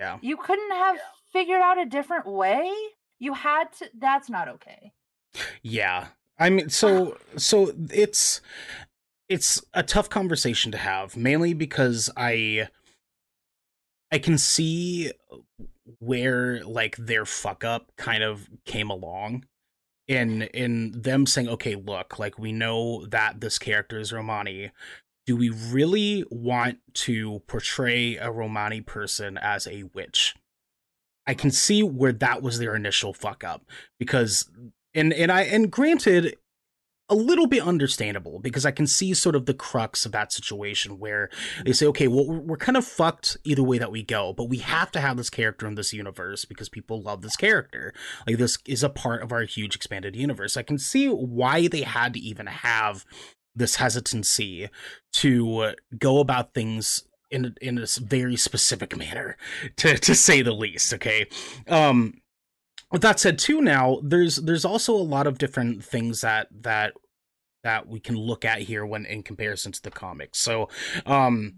yeah. You couldn't have figured out a different way You had to. That's not okay. Yeah. I mean, so <sighs> so it's it's a tough conversation to have, mainly because I I can see where like their fuck up kind of came along in in them saying, okay, look, like we know that this character is Romani. Do we really want to portray a Romani person as a witch? I can see where that was their initial fuck up because and and I and granted a little bit understandable because I can see sort of the crux of that situation where they say, okay, well, we're, we're kind of fucked either way that we go, but we have to have this character in this universe because people love this character. Like, this is a part of our huge expanded universe. I can see why they had to even have this hesitancy to go about things in in a very specific manner <laughs> to to say the least okay um with that said too now there's there's also a lot of different things that that that we can look at here when in comparison to the comics so um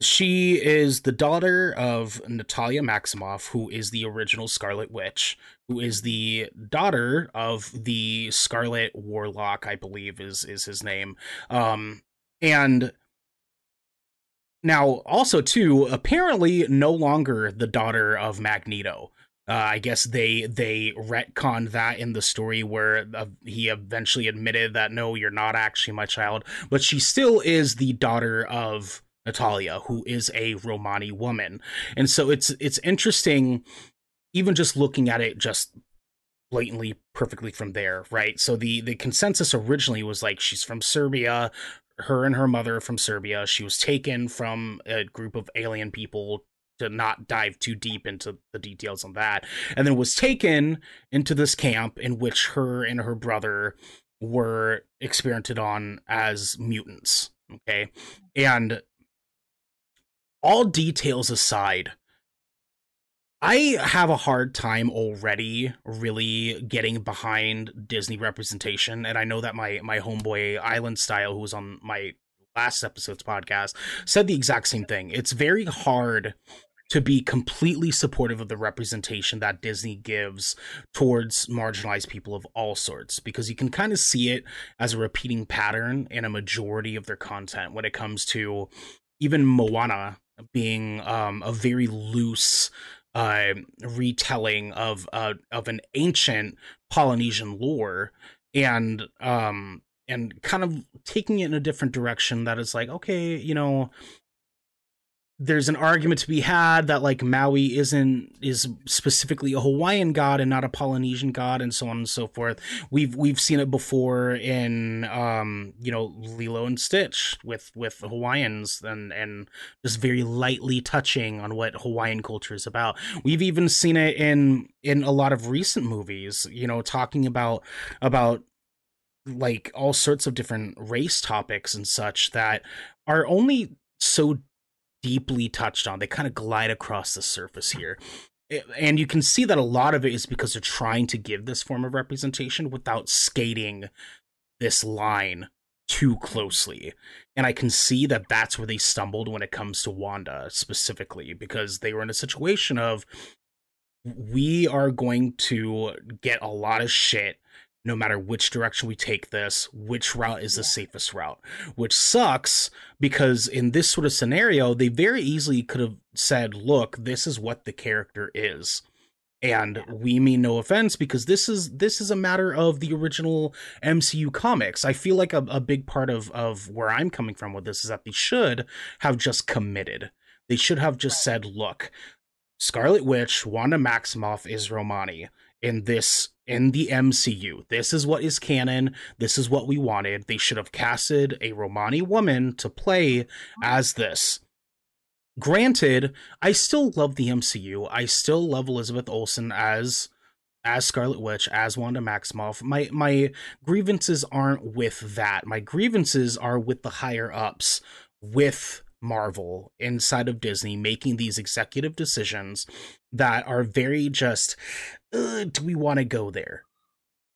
she is the daughter of Natalia Maximoff, who is the original Scarlet Witch, who is the daughter of the Scarlet Warlock, I believe is is his name. Um, and now also too, apparently no longer the daughter of Magneto. Uh, I guess they they retconned that in the story where uh, he eventually admitted that no, you're not actually my child, but she still is the daughter of Natalia, who is a Romani woman, and so it's it's interesting, even just looking at it just blatantly perfectly from there right? So the the consensus originally was like she's from serbia. Her and her mother from serbia. She was taken from a group of alien people to not dive too deep into the details on that. And then was taken into this camp in which her and her brother were experimented on as mutants okay? And all details aside I have a hard time already really getting behind Disney representation, and I know that my my homeboy Island Style, who was on my last episode's podcast, said the exact same thing. It's very hard to be completely supportive of the representation that Disney gives towards marginalized people of all sorts because you can kind of see it as a repeating pattern in a majority of their content when it comes to even Moana being um, a very loose uh, retelling of uh, of an ancient Polynesian lore and um and kind of taking it in a different direction that is like okay you know there's an argument to be had that like Maui isn't is specifically a Hawaiian god and not a Polynesian god and so on and so forth. We've we've seen it before in um you know Lilo and Stitch with with Hawaiians and and just very lightly touching on what Hawaiian culture is about. We've even seen it in in a lot of recent movies, you know, talking about about like all sorts of different race topics and such that are only so deeply touched on. They kind of glide across the surface here. And you can see that a lot of it is because they're trying to give this form of representation without skating this line too closely. And I can see that that's where they stumbled when it comes to Wanda specifically, because they were in a situation of we are going to get a lot of shit no matter which direction we take this, which route is the safest route. Which sucks because in this sort of scenario, they very easily could have said, look, this is what the character is. And we mean no offense because this is this is a matter of the original MCU comics. I feel like a, a big part of, of where I'm coming from with this is that they should have just committed. They should have just said, look, Scarlet Witch, Wanda Maximoff is Romani in this in the MCU. This is what is canon. This is what we wanted. They should have casted a Romani woman to play as this. Granted, I still love the MCU. I still love Elizabeth Olsen as as Scarlet Witch, as Wanda Maximoff. My my grievances aren't with that. My grievances are with the higher ups, with Marvel inside of Disney making these executive decisions that are very just do we want to go there?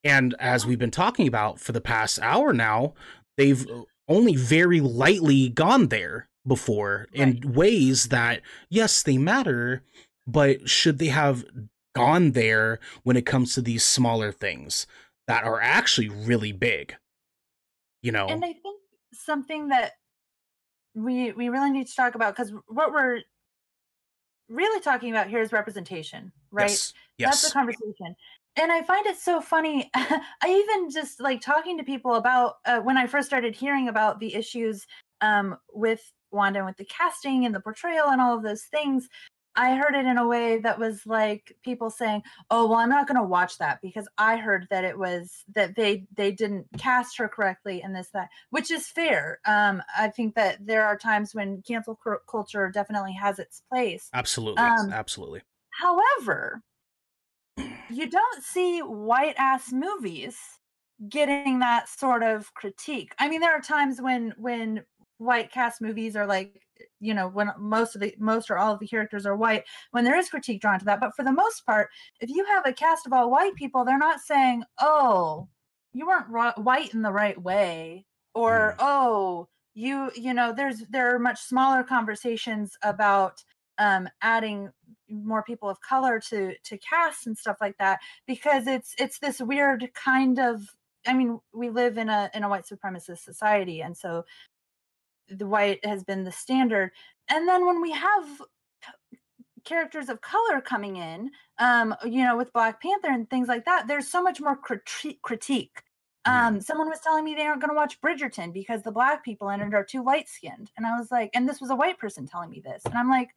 And as we've been talking about for the past hour now, they've only very lightly gone there before right. in ways that yes, they matter, but should they have gone there when it comes to these smaller things that are actually really big. You know. And I think something that we we really need to talk about because what we're really talking about here is representation, right? Yes. That's the conversation. And I find it so funny. <laughs> I even just like talking to people about uh, when I first started hearing about the issues um, with Wanda and with the casting and the portrayal and all of those things. I heard it in a way that was like people saying, "Oh, well, I'm not going to watch that because I heard that it was that they they didn't cast her correctly and this that," which is fair. Um, I think that there are times when cancel culture definitely has its place. Absolutely. Um, Absolutely. However, you don't see white ass movies getting that sort of critique. I mean, there are times when when white cast movies are like, you know, when most of the most or all of the characters are white, when there is critique drawn to that. But for the most part, if you have a cast of all white people, they're not saying, "Oh, you weren't ri- white in the right way," or "Oh, you, you know." There's there are much smaller conversations about um, adding more people of color to to cast and stuff like that because it's it's this weird kind of i mean we live in a in a white supremacist society and so the white has been the standard. And then when we have characters of color coming in um you know with black panther and things like that there's so much more criti- critique. Yeah. um someone was telling me they aren't going to watch bridgerton because the black people in it are too light skinned and i was like and this was a white person telling me this. And i'm like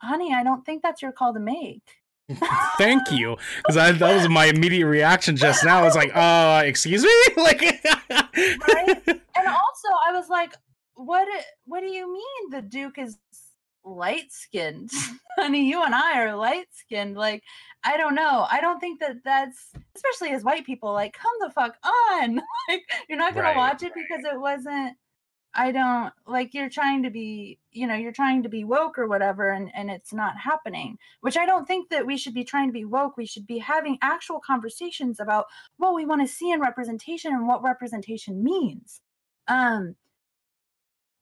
honey i don't think that's your call to make. <laughs> Thank you, because that was my immediate reaction just now. I was like, "Uh, excuse me," <laughs> like, Right? and <laughs> also i was like what what do you mean the duke is light skinned honey <laughs> you and i are light skinned like i don't know. I don't think that that's especially as white people like come the fuck on. <laughs> Like you're not gonna Right. watch it because it wasn't i don't like you're trying to be you know you're trying to be woke or whatever and and it's not happening which i don't think that we should be trying to be woke. We should be having actual conversations about what we want to see in representation and what representation means. Um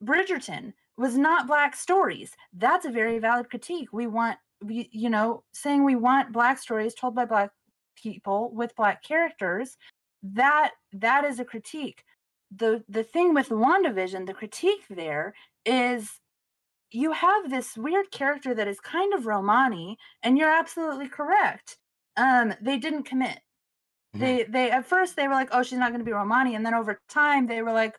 bridgerton was not black stories. That's a very valid critique. We want we you know saying we want black stories told by black people with black characters that that is a critique. The the thing with wandavision the critique there is you have this weird character that is kind of romani and you're absolutely correct. Um they didn't commit. Mhm. they they at first they were like oh she's not going to be romani and then over time they were like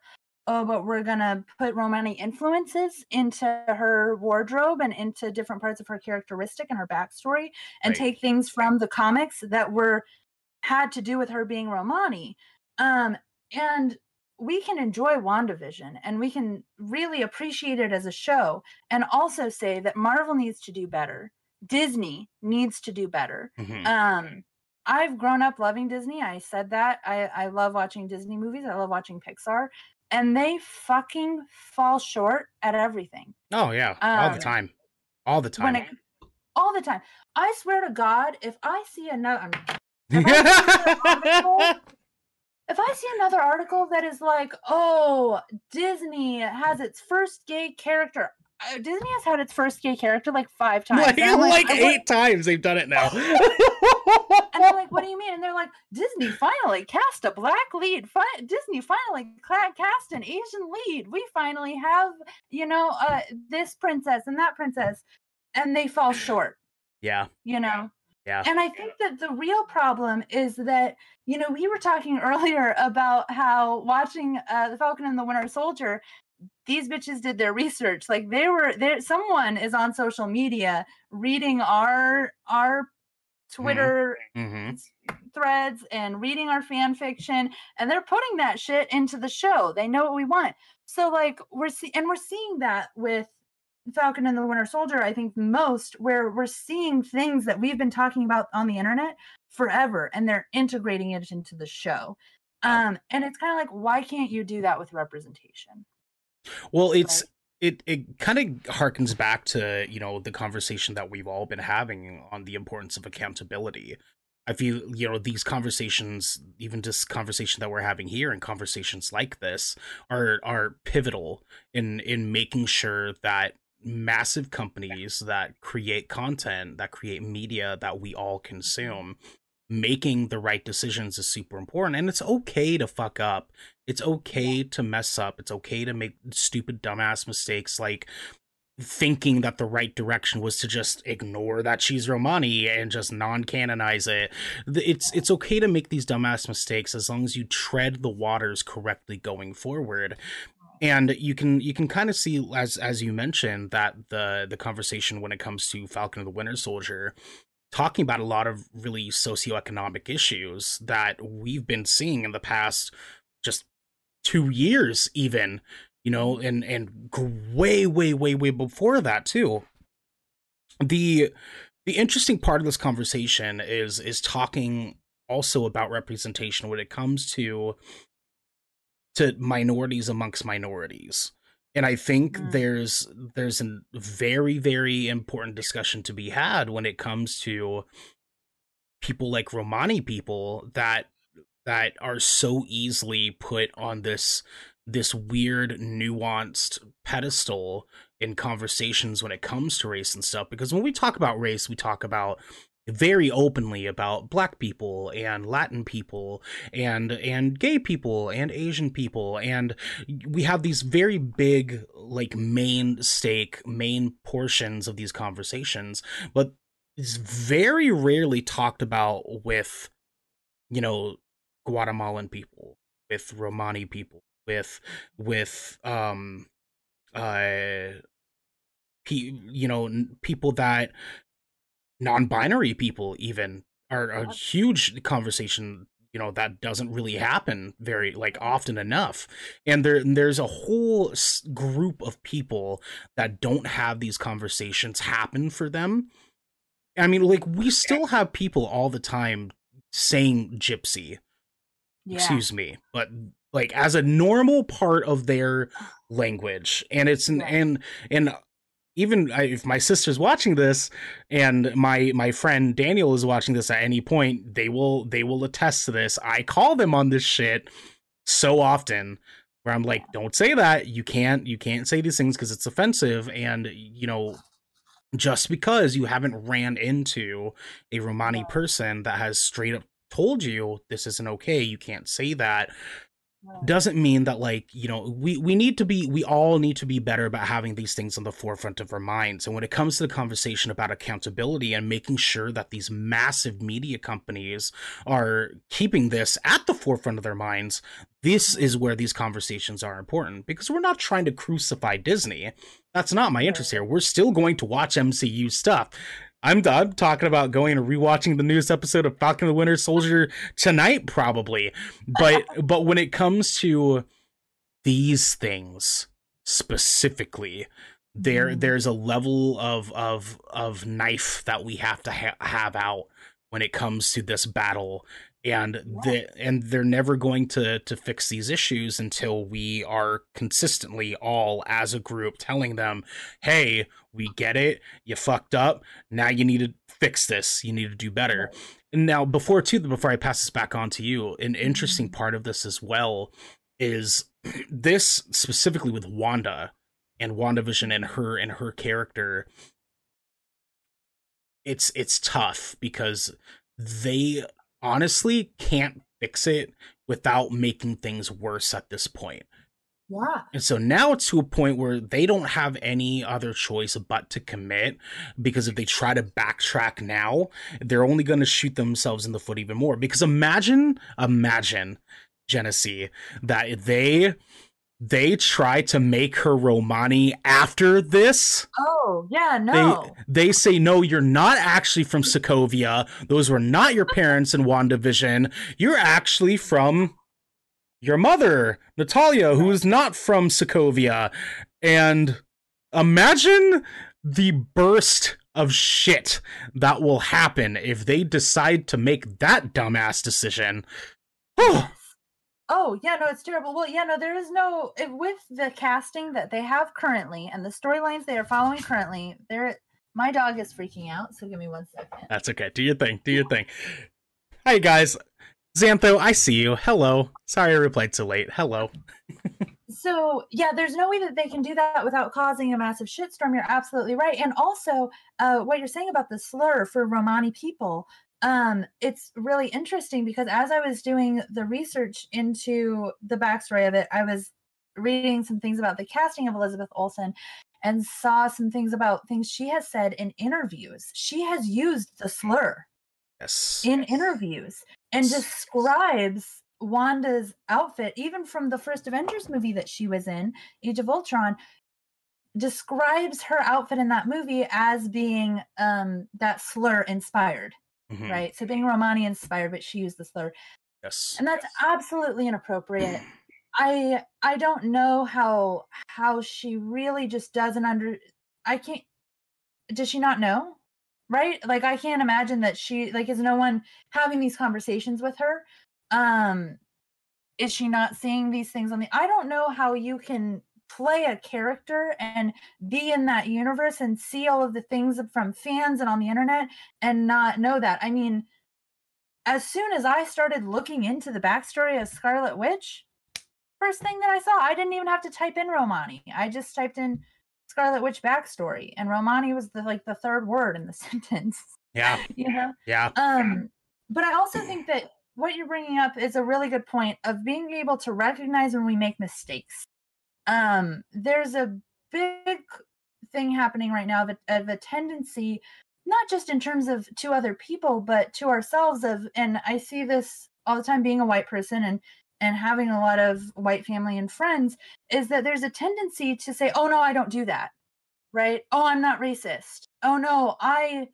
oh but we're going to put romani influences into her wardrobe and into different parts of her characteristic and her backstory and Right. take things from the comics that were had to do with her being romani um and we can enjoy WandaVision and we can really appreciate it as a show and also say that Marvel needs to do better. Disney needs to do better. Mhm. Um I've grown up loving Disney. I said that. I I love watching Disney movies. I love watching Pixar and they fucking fall short at everything. oh yeah, all the um, time, all the time. it all the time. I swear to God, if I see another <laughs> if I see another article if I see another article that is like, oh, Disney has its first gay character. Uh, Disney has had its first gay character like five <laughs> times. like, I'm like eight times they've done it now. <laughs> And I'm like, what do you mean? And they're like, Disney finally cast a black lead. Fi- Disney finally cast an Asian lead. We finally have, you know, uh, this princess and that princess. And they fall short, yeah, you know? yeah. And I think that the real problem is that, you know, we were talking <laughs> earlier about how watching uh, The Falcon and the Winter Soldier, these bitches did their research. Like they were there, someone is on social media reading our, our Twitter hmm threads and reading our fan fiction and they're putting that shit into the show. They know what we want. So like we're see- and we're seeing that with Falcon and the Winter Soldier, I think most where we're seeing things that we've been talking about on the internet forever and they're integrating it into the show. Um and it's kind of like why can't you do that with representation? Well, it's Right. it it kind of harkens back to you know the conversation that we've all been having on the importance of accountability. I feel you know these conversations, even just conversation that we're having here, and conversations like this are are pivotal in in making sure that massive companies that create content, that create media that we all mm-hmm. consume, making the right decisions is super important. And it's okay to fuck up. It's okay to mess up. It's okay to make stupid, dumbass mistakes like thinking that the right direction was to just ignore that she's Romani and just non-canonize it. It's it's okay to make these dumbass mistakes as long as you tread the waters correctly going forward. And you can you can kind of see as as you mentioned that the the conversation when it comes to Falcon of the Winter Soldier talking about a lot of really socioeconomic issues that we've been seeing in the past just 2 years even you know, and and way way way way before that too. The the interesting part of this conversation is is talking also about representation when it comes to to minorities amongst minorities and i think mm. there's there's a very very important discussion to be had when it comes to people like romani people that that are so easily put on this this weird nuanced pedestal in conversations when it comes to race and stuff because when we talk about race we talk about very openly about black people and latin people and and gay people and asian people. And we have these very big like main stake main portions of these conversations but it's very rarely talked about with you know guatemalan people with romani people with with um uh pe- you know people that non-binary people even are a huge conversation you know that doesn't really happen very like often enough. And there there's a whole group of people that don't have these conversations happen for them. I mean like we still have people all the time saying gypsy. Yeah. excuse me but like as a normal part of their <sighs> language. And it's an, and and even if my sister's watching this and my my friend Daniel is watching this at any point they will they will attest to this. I call them on this shit so often where I'm like don't say that. You can't you can't say these things because it's offensive. And you know just because you haven't ran into a Romani person that has straight up told you this isn't okay you can't say that doesn't mean that like you know we we need to be we all need to be better about having these things on the forefront of our minds. And when it comes to the conversation about accountability and making sure that these massive media companies are keeping this at the forefront of their minds this is where these conversations are important because we're not trying to crucify disney. That's not my interest here. We're still going to watch mcu stuff I'm done talking about going and rewatching the newest episode of Falcon the Winter Soldier tonight, probably. But <laughs> but when it comes to these things specifically, there mm. there's a level of of of knife that we have to ha- have out when it comes to this battle and the and they're never going to to fix these issues until we are consistently all as a group telling them hey we get it you fucked up now you need to fix this you need to do better and now before too before i pass this back on to you an interesting part of this as well is <clears throat> this specifically with wanda and wandavision and her and her character it's it's tough because they honestly can't fix it without making things worse at this point. Yeah. And so now it's to a point where they don't have any other choice but to commit because if they try to backtrack now, they're only going to shoot themselves in the foot even more. Because imagine, imagine, Genesee, that they they try to make her Romani after this. Oh, yeah, no. They, they say, no, you're not actually from Sokovia. Those were not your parents in WandaVision. You're actually from your mother, Natalia, who is not from Sokovia. And imagine the burst of shit that will happen if they decide to make that dumbass decision. Oh, yeah, no, it's terrible. Well, yeah, no, there is no with the casting that they have currently and the storylines they are following currently. There, my dog is freaking out. So give me one second. That's okay. Do your thing. Do your thing. Hi guys, Xantho. I see you. Hello. Sorry I replied so late. Hello. so yeah, there's no way that they can do that without causing a massive shitstorm. You're absolutely right. And also, uh, what you're saying about the slur for Romani people, um, it's really interesting because as I was doing the research into the backstory of it, I was reading some things about the casting of Elizabeth Olsen and saw some things about things she has said in interviews. She has used the slur Yes. in interviews and describes Wanda's outfit, even from the first Avengers movie that she was in, Age of Ultron, describes her outfit in that movie as being um that slur inspired, Mhm. right? So being Romani inspired, but she used the slur. Yes. And that's absolutely inappropriate. <clears throat> I I don't know how how she really just doesn't under I can't does she not know? Right? Like I can't imagine that she like is no one having these conversations with her. Um is she not seeing these things on the I don't know how you can play a character and be in that universe and see all of the things from fans and on the internet and not know that. I mean, as soon as I started looking into the backstory of Scarlet Witch, first thing that I saw, I didn't even have to type in Romani. I just typed in Scarlet Witch backstory, and Romani was the like the third word in the <laughs> sentence. Yeah. You know, Yeah. um, but I also think that what you're bringing up is a really good point of being able to recognize when we make mistakes. Um, there's a big thing happening right now of a, of a tendency, not just in terms of to other people, but to ourselves. Of and I see this all the time, being a white person and and having a lot of white family and friends, is that there's a tendency to say, "Oh no, I don't do that," right? "Oh, I'm not racist." "Oh no, I."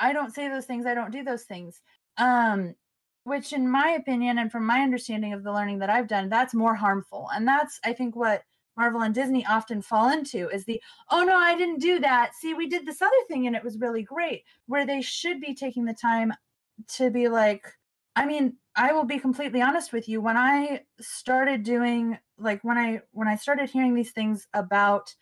I don't say those things. I don't do those things. Um, which, in my opinion, and from my understanding of the learning that I've done, that's more harmful. And that's, I think, what Marvel and Disney often fall into is the, oh no, I didn't do that. See, we did this other thing and it was really great. Where they should be taking the time to be like, I mean, I will be completely honest with you. When I started doing like when I when I started hearing these things about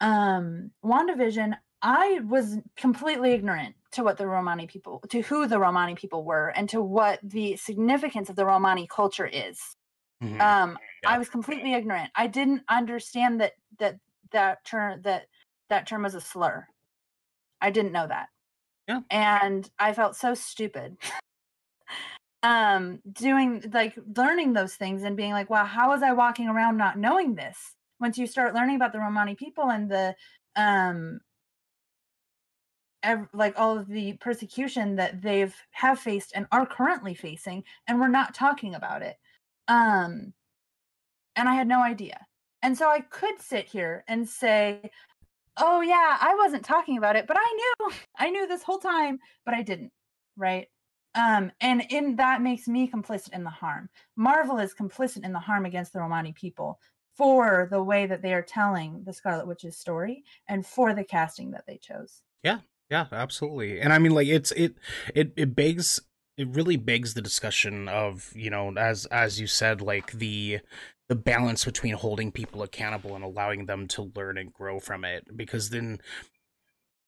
um WandaVision, I was completely ignorant to what the Romani people, to who the Romani people were, and to what the significance of the Romani culture is. Mhm. Um, Yeah. I was completely ignorant. I didn't understand that that that term that that term was a slur. I didn't know that. Yeah. And I felt so stupid. <laughs> um, doing like learning those things and being like, wow, how was I walking around not knowing this? Once you start learning about the Romani people and the um ev- like all of the persecution that they've have faced and are currently facing and we're not talking about it um and i had no idea and so i could sit here and say oh yeah i wasn't talking about it but i knew <laughs> i knew this whole time but i didn't right um and in that makes me complicit in the harm. Marvel is complicit in the harm against the romani people for the way that they are telling the scarlet witch's story and for the casting that they chose. Yeah, yeah, absolutely. And I mean like it's it it it begs it really begs the discussion of, you know, as as you said like the the balance between holding people accountable and allowing them to learn and grow from it. Because then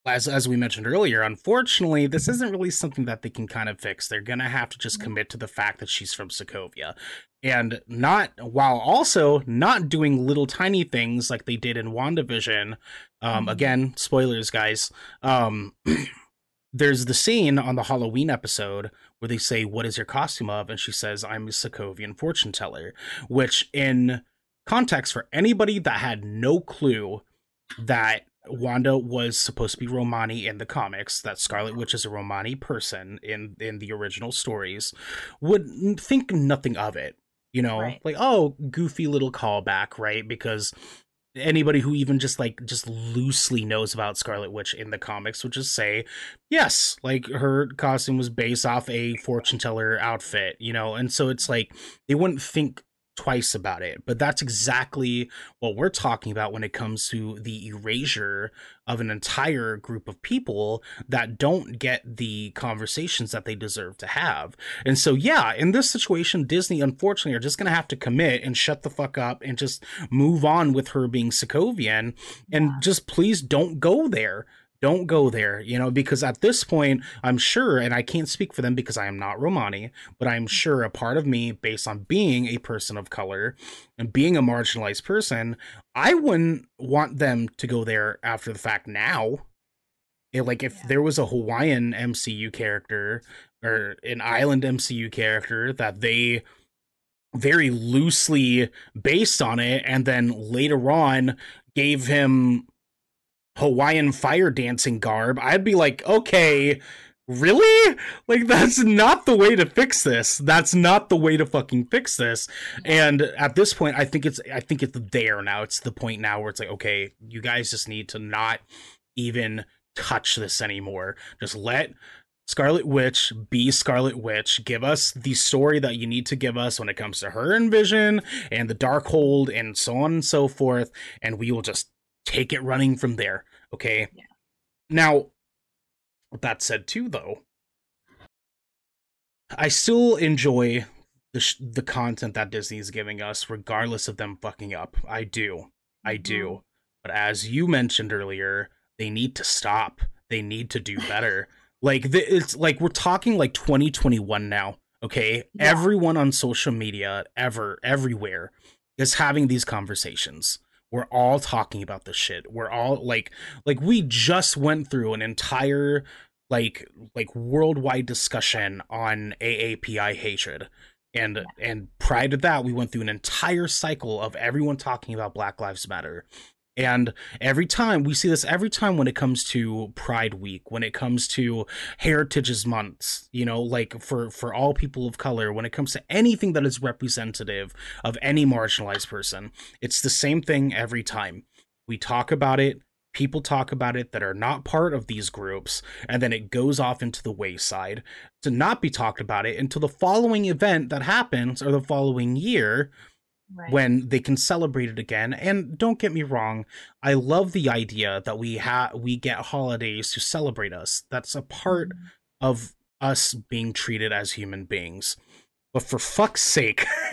as as we mentioned earlier, unfortunately, this isn't really something that they can kind of fix. They're gonna have to just Mhm. commit to the fact that she's from Sokovia, and not while also not doing little tiny things like they did in WandaVision. Um, Mhm. again, spoilers, guys. Um, <clears throat> there's the scene on the Halloween episode where they say, "What is your costume of?" and she says, "I'm a Sokovian fortune teller," which in context for anybody that had no clue that Wanda was supposed to be Romani in the comics, that Scarlet Witch is a Romani person in in the original stories, would think nothing of it. You know, Right. like oh, goofy little callback, right? Because anybody who even just like just loosely knows about Scarlet Witch in the comics would just say, yes, like her costume was based off a fortune teller outfit, you know, and so it's like they wouldn't think twice about it. But that's exactly what we're talking about when it comes to the erasure of an entire group of people that don't get the conversations that they deserve to have. And so, yeah, in this situation, Disney unfortunately are just going to have to commit and shut the fuck up and just move on with her being Sokovian and Yeah. just please don't go there. Don't go there, you know, because at this point, I'm sure, and I can't speak for them because I am not Romani, but I'm sure a part of me, based on being a person of color and being a marginalized person, I wouldn't want them to go there after the fact now. It, like if yeah. there was a Hawaiian MCU character or an island MCU character that they very loosely based on it and then later on gave him Hawaiian fire dancing garb, I'd be like, okay, really? Like, <laughs> that's not the way to fix this. That's not the way to fucking fix this. And at this point, I think it's, I think it's there now. It's the point now where it's like, okay, you guys just need to not even touch this anymore. Just let Scarlet Witch be Scarlet Witch. Give us the story that you need to give us when it comes to her and Vision and the Darkhold and so on and so forth. And we will just take it running from there. Okay. Yeah. Now, that said, too, though, I still enjoy the sh- the content that Disney is giving us, regardless of them fucking up. I do, I mm-hmm. do. But as you mentioned earlier, they need to stop. They need to do <laughs> better. like the, it's like we're talking like 2021 now. Okay, yeah. everyone on social media, ever, everywhere, is having these conversations we're all talking about this shit. We're all like like we just went through an entire like like worldwide discussion on AAPI hatred. And and prior to that we went through an entire cycle of everyone talking about black lives matter and every time we see this every time when it comes to Pride Week, when it comes to Heritage's months, you know, like for for all people of color, when it comes to anything that is representative of any marginalized person, it's the same thing every time. We talk about it, people talk about it that are not part of these groups, and then it goes off into the wayside to not be talked about it until the following event that happens or the following year Right. when they can celebrate it again. And don't get me wrong, I love the idea that we have we get holidays to celebrate us. That's a part mm-hmm. of us being treated as human beings. But for fuck's sake, <laughs>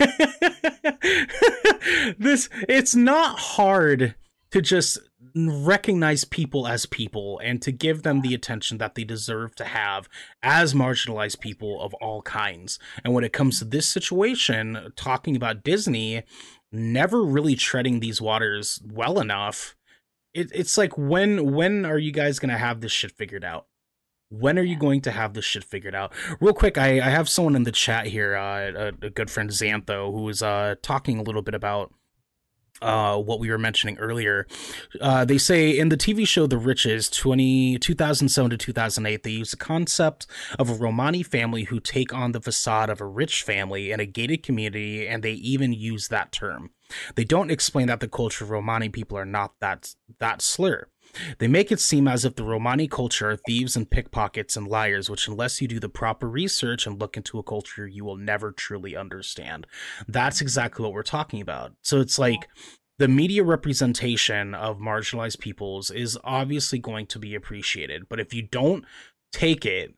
this it's not hard to just recognize people as people and to give them the attention that they deserve to have as marginalized people of all kinds. And when it comes to this situation, talking about Disney never really treading these waters well enough, it, it's like when when are you guys gonna have this shit figured out? When are you going to have this shit figured out? Real quick, I, I have someone in the chat here, uh, a, a good friend Xantho, who is uh, talking a little bit about uh, what we were mentioning earlier. Uh, they say in the TV show The Riches 20, 2007 to 2008, they use the concept of a Romani family who take on the facade of a rich family in a gated community, and they even use that term. They don't explain that the culture of Romani people are not that that slur. They make it seem as if the Romani culture are thieves and pickpockets and liars, which, unless you do the proper research and look into a culture, you will never truly understand. That's exactly what we're talking about. So it's like the media representation of marginalized peoples is obviously going to be appreciated, but if you don't take it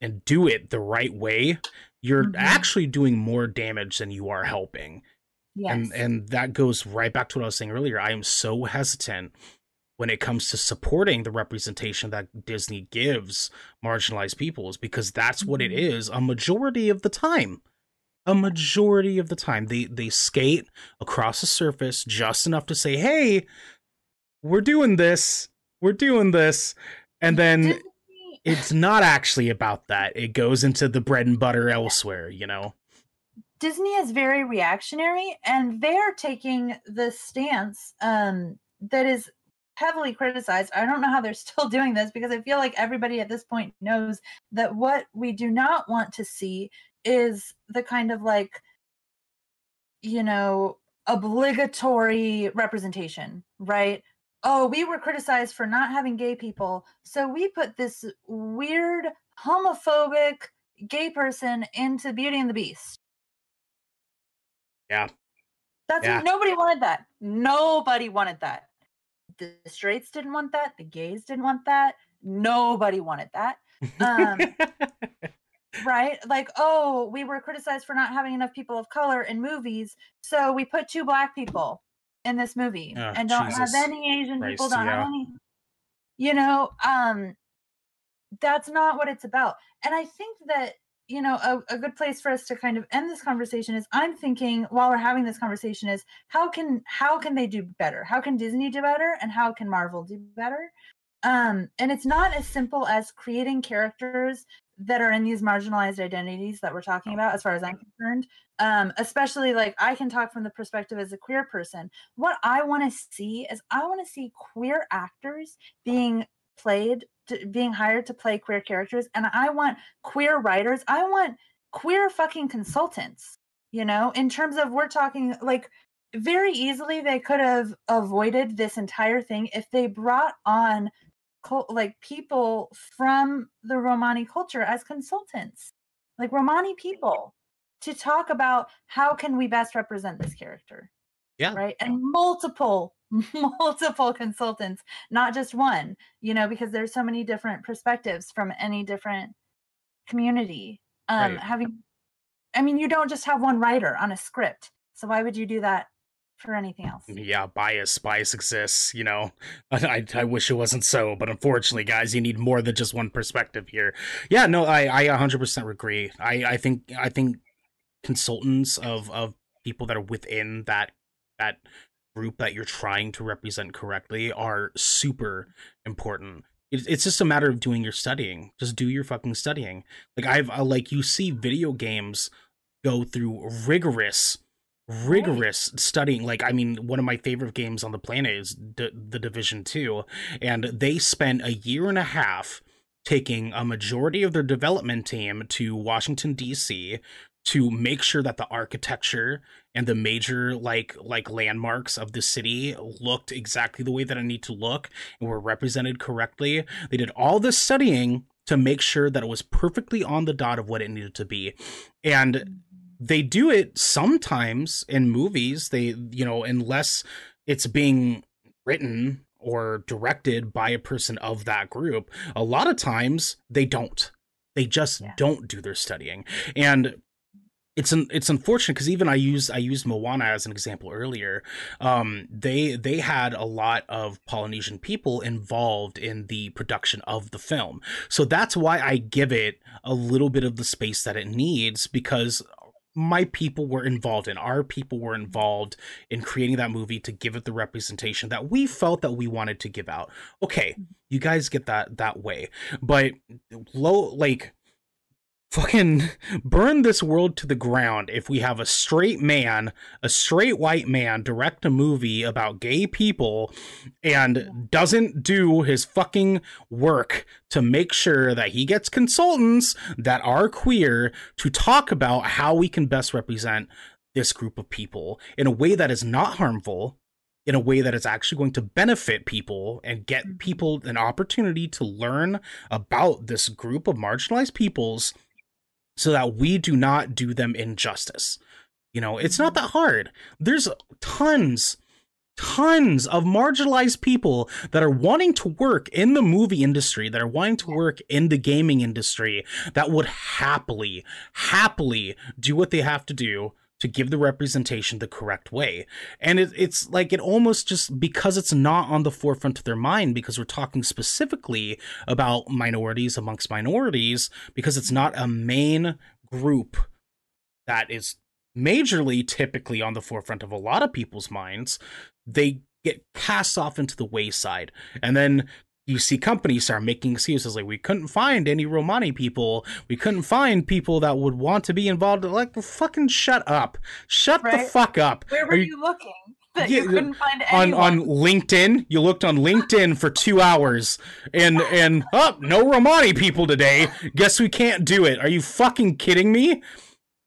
and do it the right way, you're mm-hmm. actually doing more damage than you are helping. Yes. And and that goes right back to what I was saying earlier. I am so hesitant when it comes to supporting the representation that Disney gives marginalized peoples because that's what it mm-hmm. a majority of the time. A majority of the time they they skate across the surface just enough to say, "Hey, we're doing this. We're doing this." And then it's not actually about that. It goes into the bread and butter elsewhere, you know. Disney is very reactionary and they're taking the stance um, that is heavily criticized. I don't know how they're <laughs> still doing this because I feel like everybody at this point knows that what we do not want to see is the kind of like, you know, obligatory representation, right? Oh, we were criticized for not having gay people. So we put this weird homophobic gay person into Beauty and the Beast. Yeah. That's yeah. nobody wanted that. Nobody wanted that the straights didn't want that the gays didn't want that nobody wanted that um, <laughs> right like oh we were criticized for not having enough people of color in movies so we put two black people in this movie oh, and don't Jesus have any asian Christ, people don't yeah. have any You know, um that's not what it's about. And I think that you know a, a good place for us to kind of end this conversation is i'm thinking while we're having this conversation is how can how can they do better? How can disney do better and how can marvel do better? Um and it's not as simple as creating characters that are in these marginalized identities that we're talking about as far as i'm concerned. Um especially like i can talk from the perspective as a queer person. What i want to see is i want to see queer actors being played to, being hired to play queer characters and i want queer writers i want queer fucking consultants you know in terms of we're talking like very easily they could have avoided this entire thing if they brought on like people from the romani culture as consultants like romani people to talk about how can we best represent this character yeah. right and multiple <laughs> multiple consultants, not just one, you know, because there's so many different perspectives from any different community. Um, right. Having, I mean, you don't just have one writer on a script. So why would you do that for anything else? Yeah, bias, bias exists. You know, <laughs> I, I wish it wasn't so, but unfortunately, guys, you need more than just one perspective here. Yeah, no, I, I 100% agree. I, I think, I think consultants of, of people that are within that, that group that you're trying to represent correctly are super important. It's just a matter of doing your studying. Just do your fucking studying. Like i've uh, like you see video games go through rigorous rigorous studying. Like i mean one of my favorite games on the planet is D- the division 2 and they spent a year and a half taking a majority of their development team to washington d.c to make sure that the architecture and the major like like landmarks of the city looked exactly the way that I need to look and were represented correctly. They did all this studying to make sure that it was perfectly on the dot of what it needed to be. And they do it sometimes in movies. They, you know, unless it's being written or directed by a person of that group, a lot of times they don't. They just yeah. don't do their studying. And it's an, it's unfortunate because even I used I used Moana as an example earlier. Um, they they had a lot of Polynesian people involved in the production of the film, so that's why I give it a little bit of the space that it needs because my people were involved in our people were involved in creating that movie to give it the representation that we felt that we wanted to give out. Okay you guys get that that way. But low like fucking burn this world to the ground if we have a straight man, a straight white man direct a movie about gay people and doesn't do his fucking work to make sure that he gets consultants that are queer to talk about how we can best represent this group of people in a way that is not harmful in a way that is actually going to benefit people and get people an opportunity to learn about this group of marginalized peoples so that we do not do them injustice. You know, it's not that hard. There's tons, tons of marginalized people that are wanting to work in the movie industry, that are wanting to work in the gaming industry, that would happily, happily do what they have to do to give the representation the correct way. And it, it's like it almost just because it's not on the forefront of their mind, because we're talking specifically about minorities amongst minorities, because it's not a main group that is majorly typically on the forefront of a lot of people's minds, they get cast off into the wayside. And then you see companies start making excuses like we couldn't find any Romani people, we couldn't find people that would want to be involved. Like fucking shut up, shut right? the fuck up. Where were you, you, looking? <laughs> That yeah, you couldn't find anyone? on on LinkedIn. You looked on LinkedIn for two hours, and and oh, no Romani people today. Guess we can't do it. Are you fucking kidding me?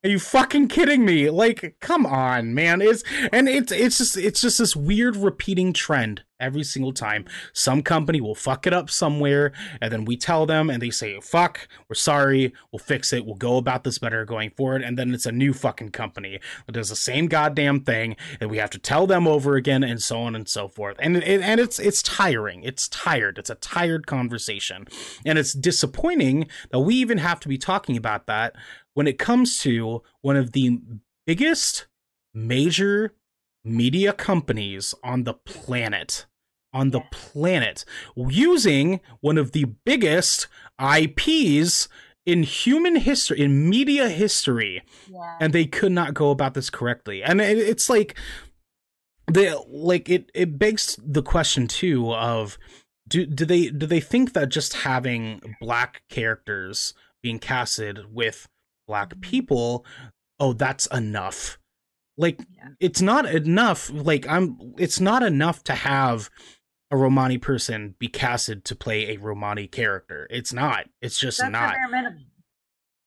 Are you fucking kidding me? Like, come on, man. It's and it's it's just it's just this weird repeating trend every single time. Some company will fuck it up somewhere, and then we tell them, and they say, "Fuck, we're sorry. We'll fix it. We'll go about this better going forward." And then it's a new fucking company that does the same goddamn thing, and we have to tell them over again, and so on and so forth. And it, and it's it's tiring. It's tired. It's a tired conversation, and it's disappointing that we even have to be talking about that when it comes to one of the biggest major media companies on the planet on the planet using one of the biggest IPs in human history, in media history, Yeah. and they could not go about this correctly. And it, it's like they like it it begs the question too of do do they do they think that just having black characters being casted with black mm-hmm. people oh that's enough like Yeah. it's not enough like i'm it's not enough to have a romani person be casted to play a romani character. It's not. It's just That's not.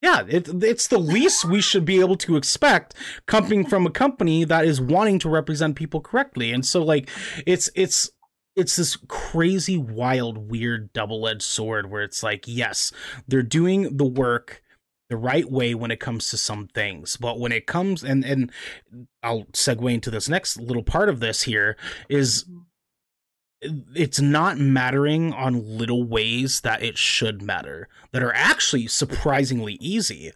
yeah, it, it's the <laughs> least we should be able to expect coming from a company that is wanting to represent people correctly. And so like it's it's it's this crazy wild weird double-edged sword where it's like yes, they're doing the work the right way when it comes to some things, but when it comes and and I'll segue into this next little part of this here is mm-hmm. It's not mattering on little ways that it should matter that are actually surprisingly easy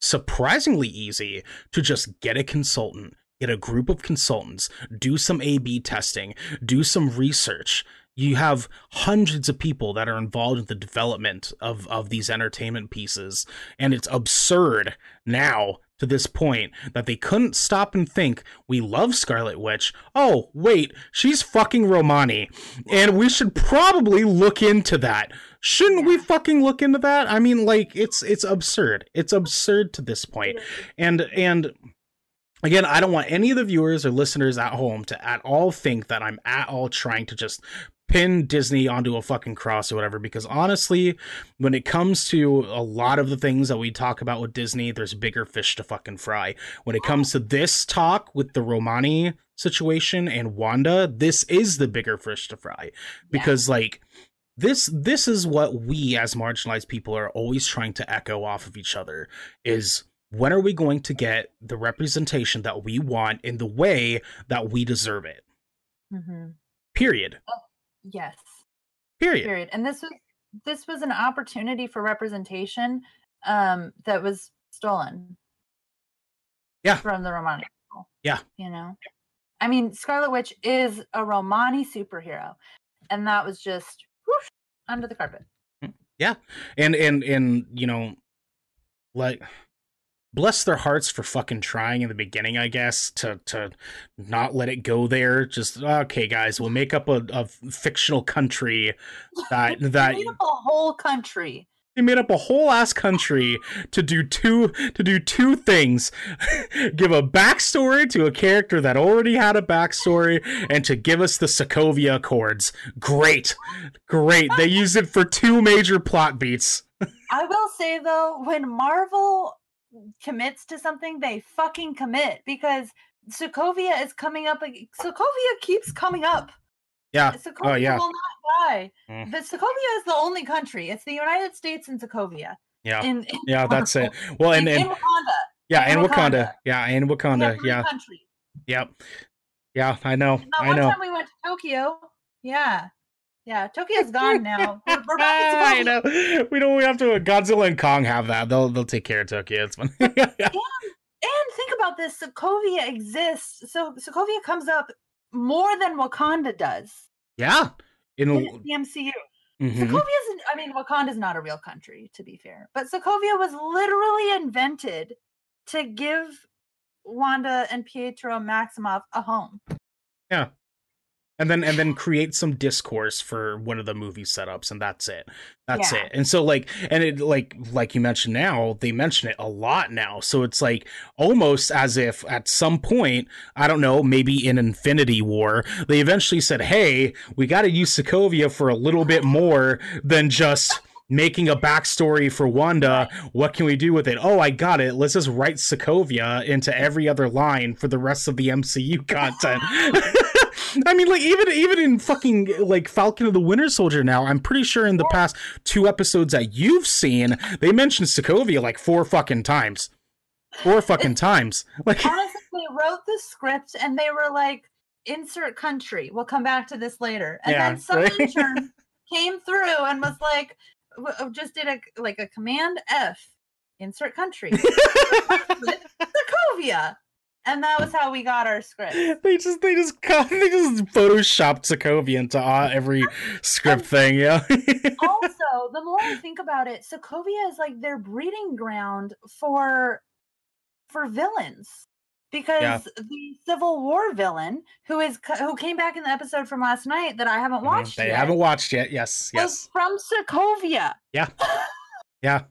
surprisingly easy to just get a consultant get a group of consultants do some a b testing do some research. You have hundreds of people that are involved in the development of of these entertainment pieces and it's absurd now to this point that they couldn't stop and think we love Scarlet Witch. Oh, wait, she's fucking Romani. And we should probably look into that. Shouldn't we fucking look into that? I mean, like it's it's absurd. It's absurd to this point. And and again, I don't want any of the viewers or listeners at home to at all think that I'm at all trying to just pin Disney onto a fucking cross or whatever because honestly, when it comes to a lot of the things that we talk about with Disney, there's bigger fish to fucking fry. When it comes to this talk with the Romani situation and Wanda, this is the bigger fish to fry. Because like this this is what we as marginalized people are always trying to echo off of each other is when are we going to get the representation that we want in the way that we deserve it? Hmm period Yes. period Period. And this was this was an opportunity for representation um that was stolen. Yeah. From the Romani people. Yeah. You know? I mean, Scarlet Witch is a Romani superhero. And that was just whoosh, under the carpet. Yeah, and and and you know like bless their hearts for fucking trying in the beginning i guess to to not let it go there. Just okay guys we'll make up a, a fictional country that <laughs> They that made up a whole country. they made up a whole ass country to do two to do two things. <laughs> Give a backstory to a character that already had a backstory and to give us the sokovia accords. Great. Great. They used it for two major plot beats. <laughs> I will say though, when Marvel commits to something, they fucking commit because Sokovia is coming up. ag- Sokovia keeps coming up. yeah Sokovia oh yeah will not die. Mm. But Sokovia is the only country. It's the United States and Sokovia. yeah In, in yeah that's it well and in, and in Wakanda. yeah in and wakanda Wakanda. yeah and wakanda three yeah countries. yep yeah i know Now, i one know time we went to Tokyo. Yeah. Yeah. Tokyo's gone now. <laughs> We're, we're I know. We don't We have to. Godzilla and Kong have that. They'll they'll take care of Tokyo. It's fine. <laughs> And think about this: Sokovia exists. So Sokovia comes up more than Wakanda does yeah. In, in the MCU. mhm. Sokovia isn't. I mean, Wakanda's not a real country, to be fair. But Sokovia was literally invented to give Wanda and Pietro Maximoff a home. And then and then create some discourse for one of the movie setups and that's it. That's Yeah. it. And so like and it like like you mentioned now they mention it a lot now. So it's like almost as if at some point i don't know maybe in infinity war they eventually said hey we got to use sokovia for a little bit more than just making a backstory for wanda. What can we do with it? Oh i got it. Let's just write sokovia into every other line for the rest of the mcu content <laughs> I mean, like even even in fucking like Falcon of the Winter Soldier now, I'm pretty sure in the past two episodes that you've seen, they mentioned Sokovia like four fucking times, four fucking times. <laughs> Like, Honestly, they wrote the script and they were like, "Insert country." We'll come back to this later. And Yeah, then some right. intern <laughs> came through and was like, w- uh, just did a like a command F, insert country, <laughs> Sokovia. And that was how we got our script. <laughs> They just they just they just photoshopped Sokovia into uh, every script thing. Yeah. <laughs> also, the more I think about it, Sokovia is like their breeding ground for for villains because Yeah. the Civil War villain who is who came back in the episode from last night that I haven't watched they yet haven't watched yet. Yes. was Yes. from Sokovia. Yeah. <laughs> yeah.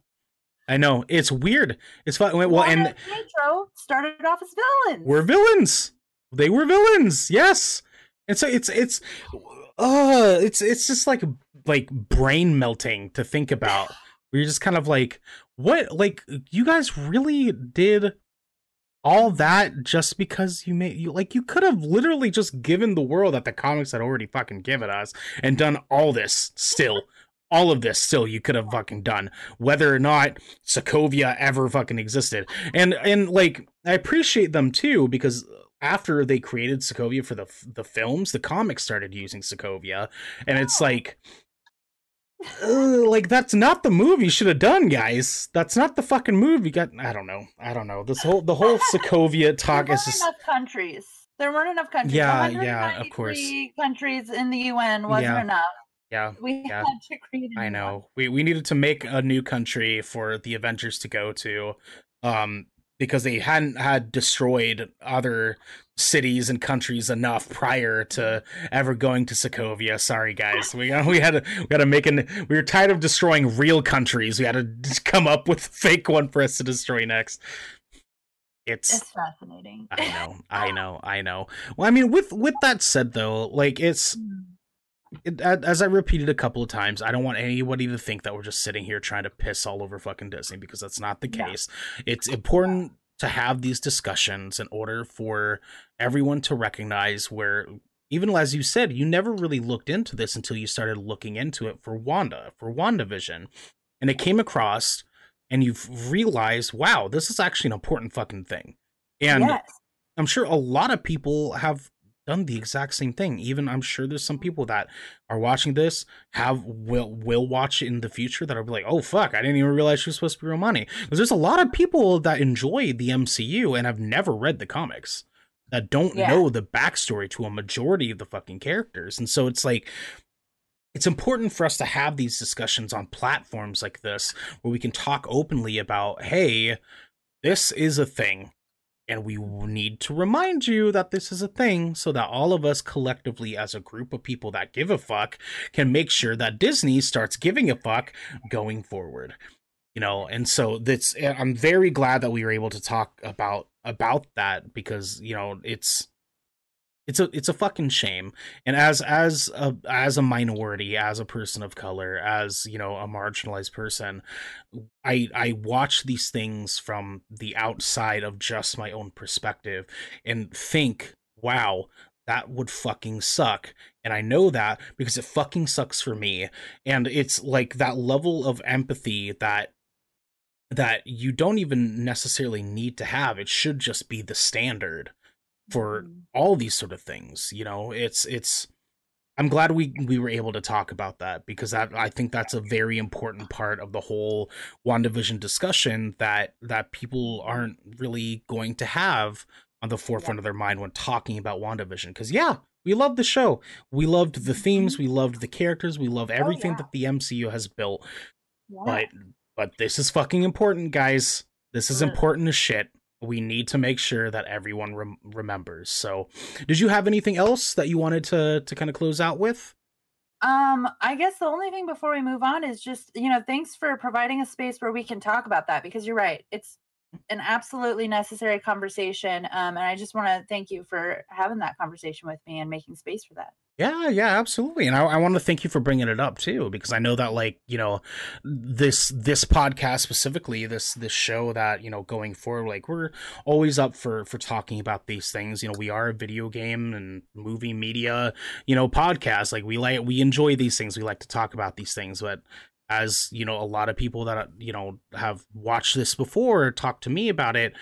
I know. It's weird. It's fun. Well, Wanda and and Pietro started off as villains. were villains. They were villains. Yes. And so it's it's uh it's it's just like like brain melting to think about. <sighs> Where you're just kind of like, what like you guys really did all that just because you made you like you could have literally just given the world that the comics had already fucking given us and done all this still. All of this still you could have fucking done, whether or not Sokovia ever fucking existed. And and like I appreciate them too because after they created Sokovia for the the films, the comics started using Sokovia, and it's Oh. like, uh, like that's not the move you should have done, guys. That's not the fucking move you got. I don't know. I don't know. This whole the whole <laughs> Sokovia talk is just enough countries. There weren't enough countries. Yeah, yeah, of course. 193 Countries in the UN wasn't Yeah. enough. Yeah. We <laughs> Yeah. had to create. a I new one. know. We we needed to make a new country for the Avengers to go to, um, because they hadn't had destroyed other cities and countries enough prior mm-hmm. to ever going to Sokovia. Sorry, guys. We uh, we had to we had to make an. We were tired of destroying real countries. We had to <laughs> come up with a fake one for us to destroy next. It's It's fascinating. I know, I <laughs> know, I know. Well, I mean, with with that said, though, like it's mm. It, as I repeated a couple of times, I don't want anybody to think that we're just sitting here trying to piss all over fucking Disney because that's not the case. It's important to have these discussions in order for everyone to recognize where even as you said, you never really looked into this until you started looking into it for Wanda, for WandaVision. And it came across and you've realized, wow, this is actually an important fucking thing. And yes. I'm sure a lot of people have done the exact same thing. Even I'm sure there's some people that are watching this have will will watch in the future that are like, oh fuck, I didn't even realize she was supposed to be Romani. Because there's a lot of people that enjoy the MCU and have never read the comics that don't Yeah. know the backstory to a majority of the fucking characters. And so it's like it's important for us to have these discussions on platforms like this where we can talk openly about, hey, this is a thing and we need to remind you that this is a thing so that all of us collectively as a group of people that give a fuck can make sure that Disney starts giving a fuck going forward. You know, and so that's eh, I'm very glad that we were able to talk about about that because, you know, it's it's a it's a fucking shame. And as as a as a minority, as a person of color, as, you know, a marginalized person, I I watch these things from the outside of just my own perspective and think, wow, that would fucking suck. And I know that because it fucking sucks for me. And it's like that level of empathy that that you don't even necessarily need to have. It should just be the standard for all these sort of things. You know, it's it's I'm glad we we were able to talk about that because that I think that's a very important part of the whole WandaVision discussion that that people aren't really going to have on the forefront of their mind when talking about WandaVision. Because yeah, we loved the show. We loved the mm-hmm. themes, we loved the characters, we love oh, everything yeah. that the MCU has built. Yeah. But but this is fucking important, guys. This is important as shit. We need to make sure that everyone rem- remembers. So, did you have anything else that you wanted to to kind of close out with? Um, I guess the only thing before we move on is just, you know, thanks for providing a space where we can talk about that because you're right. It's an absolutely necessary conversation. Um, and I just want to thank you for having that conversation with me and making space for that. Yeah, yeah, absolutely. And I, I want to thank you for bringing it up too, because I know that like you know this this podcast specifically, this this show that you know going forward, like we're always up for for talking about these things. You know, we are a video game and movie media, you know, podcast. Like we like we enjoy these things. We like to talk about these things, but as you know, a lot of people that you know have watched this before talk to me about it.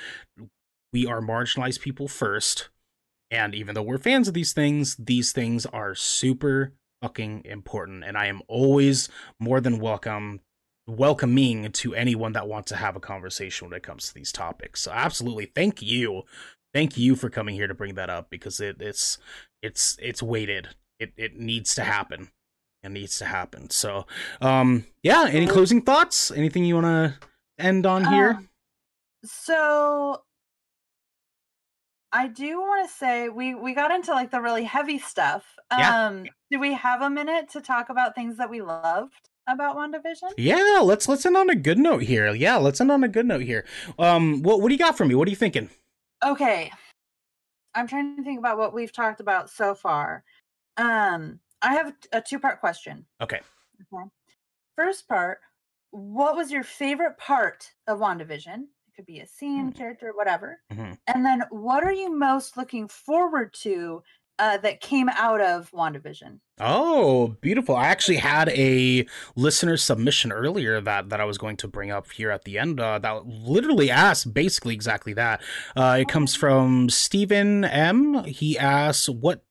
We are marginalized people first. And even though we're fans of these things, these things are super fucking important. And I am always more than welcome welcoming to anyone that wants to have a conversation when it comes to these topics. So absolutely thank you thank you for coming here to bring that up because it, it's it's it's weighted. It it needs to happen. It needs to happen. So, um, yeah. Any closing thoughts? Anything you want to end on here? Um, so I do want to say we we got into like the really heavy stuff. Yeah. Um do we have a minute to talk about things that we loved about WandaVision? Yeah, let's let's end on a good note here. Yeah, let's end on a good note here. Um, what what do you got for me? What are you thinking? Okay. I'm trying to think about what we've talked about so far. Um I have a two-part question. Okay. Okay. First part, what was your favorite part of WandaVision? Could be a scene, Hmm. character, whatever. Mhm. And then what are you most looking forward to uh, that came out of WandaVision? Oh, beautiful. I actually had a listener submission earlier that, that I was going to bring up here at the end uh, that literally asked basically exactly that. Uh, it comes from Stephen M. He asks, What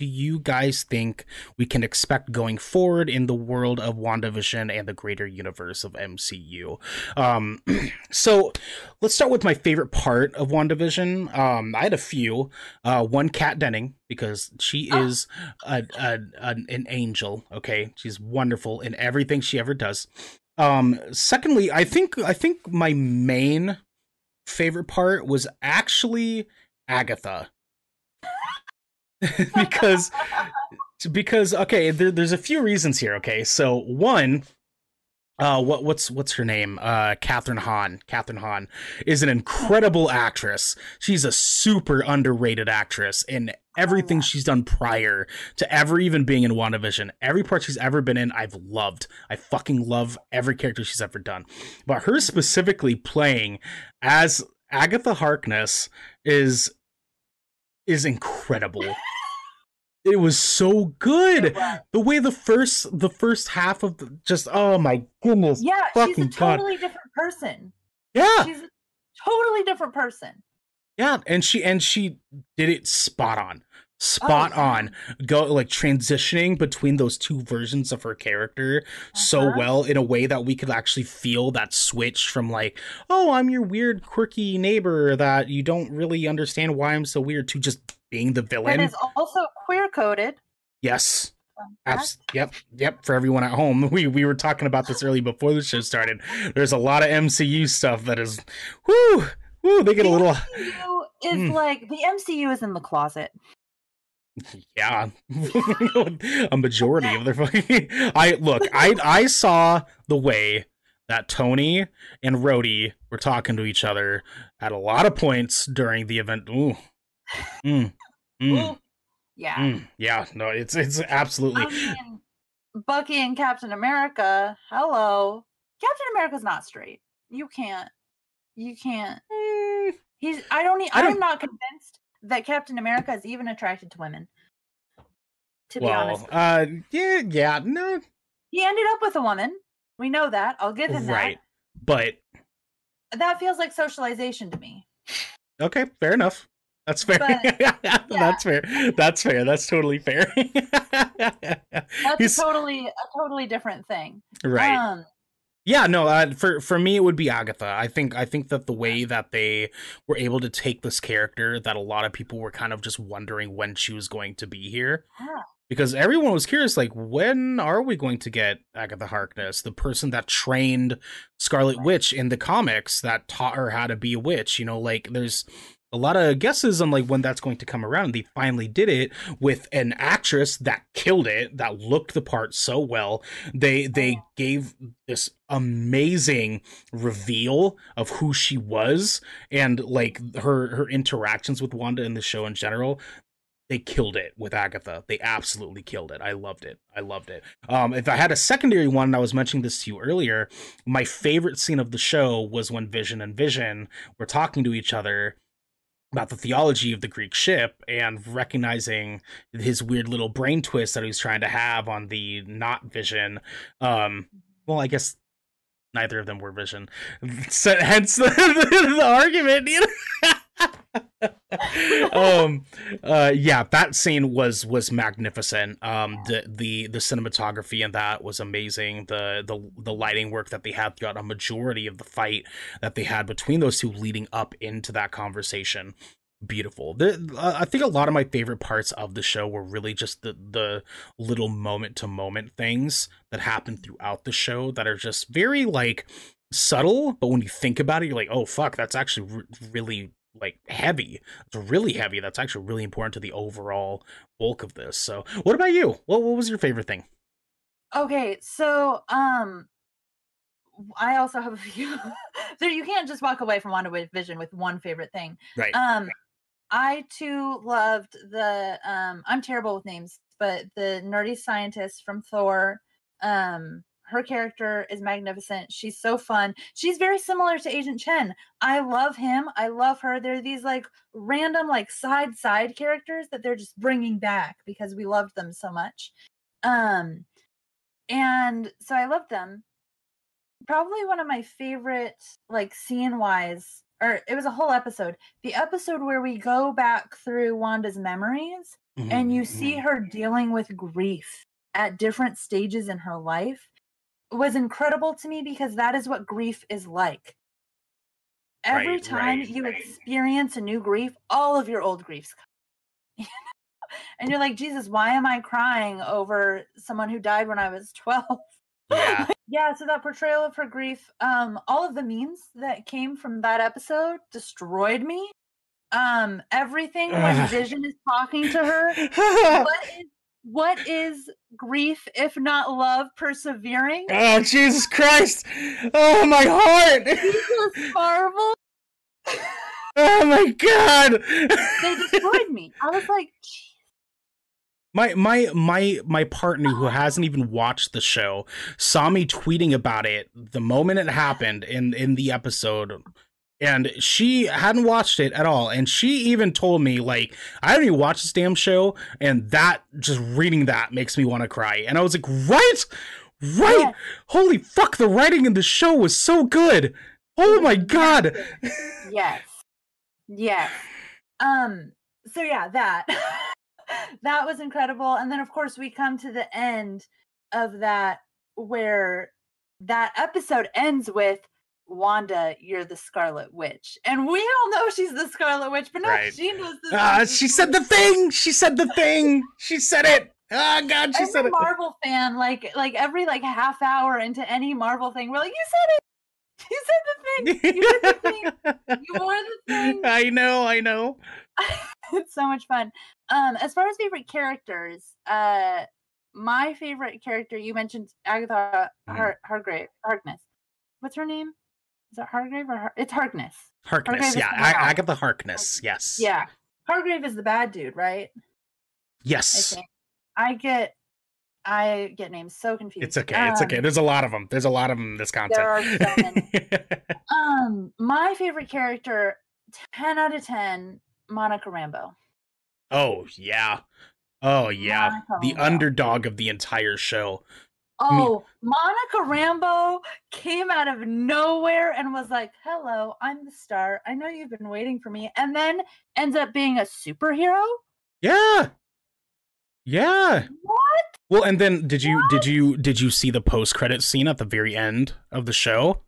do you guys think we can expect going forward in the world of WandaVision and the greater universe of MCU? Um, <clears throat> so let's start with my favorite part of WandaVision. Um, I had a few. Uh, one, Kat Denning, because she Oh. is a, a, an, an angel. Okay, she's wonderful in everything she ever does. Um, secondly, I think I think my main favorite part was actually Agatha, <laughs> because because okay, there, there's a few reasons here. Okay, so one. Uh, what what's what's her name? Uh, Kathryn Hahn. Kathryn Hahn is an incredible actress. She's a super underrated actress in everything yeah. she's done prior to ever even being in WandaVision. Every part she's ever been in, I've loved. I fucking love every character she's ever done. But her specifically playing as Agatha Harkness is is incredible. it was so good. The way the first the first half of the, just oh my goodness. Yeah, she's a Fucking God. totally different person. Yeah. She's a totally different person. Yeah, and she and she did it spot on. Spot yeah. on. Go like transitioning between those two versions of her character so Uh-huh. well in a way that we could actually feel that switch from like, oh, I'm your weird quirky neighbor that you don't really understand why I'm so weird to just being the That villain. is also queer coded. yes. Abs- yep, yep. For everyone at home, <laughs> we we were talking about this early before the show started. There's a lot of MCU stuff that is, whoo, whoo. They get a The little, MCU is Mm. like the MCU is in the closet. Yeah, <laughs> a majority of their fucking. I look, I I saw the way that Tony and Rhodey were talking to each other at a lot of points during the event. Ooh, mm, <laughs> mm, Ooh. Yeah. mm. yeah. No, it's it's absolutely. I mean, Bucky and Captain America. Hello, Captain America's not straight. You can't. You can't. Mm, He's. I don't. e- I don't- I'm not convinced that Captain America is even attracted to women. To be honest, uh, yeah, yeah, no, he ended up with a woman. We know that. I'll give him that. right, but that. Feels like socialization to me. okay, fair enough. That's fair. <laughs> That's fair. That's fair. That's totally fair. That's He's- a totally a totally different thing. right. Um, Yeah, no, uh, for for me it would be Agatha. I think I think that the way that they were able to take this character that a lot of people were kind of just wondering when she was going to be here yeah. because everyone was curious like when are we going to get Agatha Harkness, the person that trained Scarlet Witch in the comics that taught her how to be a witch, you know, like there's a lot of guesses on like when that's going to come around. They finally did it with an actress that killed it, that looked the part so well. They they Oh. gave this amazing reveal of who she was and like her her interactions with Wanda in the show in general. They killed it with Agatha. They absolutely killed it. I loved it. I loved it. Um, if I had a secondary one, and I was mentioning this to you earlier, my favorite scene of the show was when Vision and Vision were talking to each other about the theology of the Greek ship and recognizing his weird little brain twist that he was trying to have on the not Vision. Um, well, I guess neither of them were Vision, <laughs> so, hence <laughs> the, the, argument. You know? <laughs> <laughs> um uh yeah that scene was was magnificent. Um the the the cinematography in that was amazing. The the the lighting work that they had throughout a majority of the fight that they had between those two leading up into that conversation. Beautiful. The, uh, I think a lot of my favorite parts of the show were really just the the little moment to moment things that happen throughout the show that are just very like subtle, but when you think about it, you're like, oh fuck, that's actually re- really like heavy. It's really heavy. That's actually really important to the overall bulk of this. So, what about you? What what was your favorite thing? Okay, so um I also have a few <laughs> so you can't just walk away from WandaVision with one favorite thing. Right. Um I too loved the um I'm terrible with names, but the nerdy scientist from Thor um her character is magnificent. She's so fun. She's very similar to Agent Chen. I love him. I love her. They're these like random like side side characters that they're just bringing back because we loved them so much. Um and so I love them. Probably one of my favorite like scene wise or it was a whole episode. The episode where we go back through Wanda's memories Mm-hmm, and you see her dealing with grief at different stages in her life was incredible to me because that is what grief is like. Every Right, time right, you right. experience a new grief, all of your old griefs come. <laughs> and you're like, Jesus, why am I crying over someone who died when I was <laughs> 12? yeah. <laughs> yeah, so that portrayal of her grief, um, all of the memes that came from that episode destroyed me. Um, everything when <sighs> Vision is talking to her what is what is grief if not love persevering? oh Jesus Christ! Oh my heart! Jesus Marvel, <laughs> Oh my God! they destroyed me. I was like, "Gee, My my my my partner who hasn't even watched the show saw me tweeting about it the moment it happened in in the episode and she hadn't watched it at all. And she even told me like I haven't even watched this damn show and that just reading that makes me want to cry. And I was like right? Right holy fuck the writing in the show was so good. Oh my god. Yes, yes. Um. So yeah, that. <laughs> That was incredible. And then of course we come to the end of that where that episode ends with Wanda, you're the Scarlet Witch, and we all know she's the Scarlet Witch, but now Right. she knows. This ah is she said the thing she said the thing she said it oh god she every said it Marvel fan, like like every like half hour into any Marvel thing, we're like, you said it. <laughs> You said the thing. You did the thing. You <laughs> wore the thing. I know, I know. <laughs> it's so much fun. Um, as far as favorite characters, uh, my favorite character you mentioned Agatha. Har- Hargrave Harkness. What's her name? Is it Hargrave or Har- it's Harkness? Harkness, Hargrave yeah. the Agatha Harkness, yes. Yeah, Hargrave is the bad dude, right? Yes. think. I get I get names so confused. It's okay. It's okay. Um, There's a lot of them. There's a lot of them in this content. There are so many. <laughs> Um, my favorite character, ten out of ten, Monica Rambeau. oh, yeah. Oh, yeah. Monica The Rambeau. underdog of the entire show. Oh, Monica Rambeau came out of nowhere and was like, "Hello, I'm the star. I know you've been waiting for me," and then ends up being a superhero. Yeah. Yeah. What? Well, and then did you did you did you see the post credit scene at the very end of the show?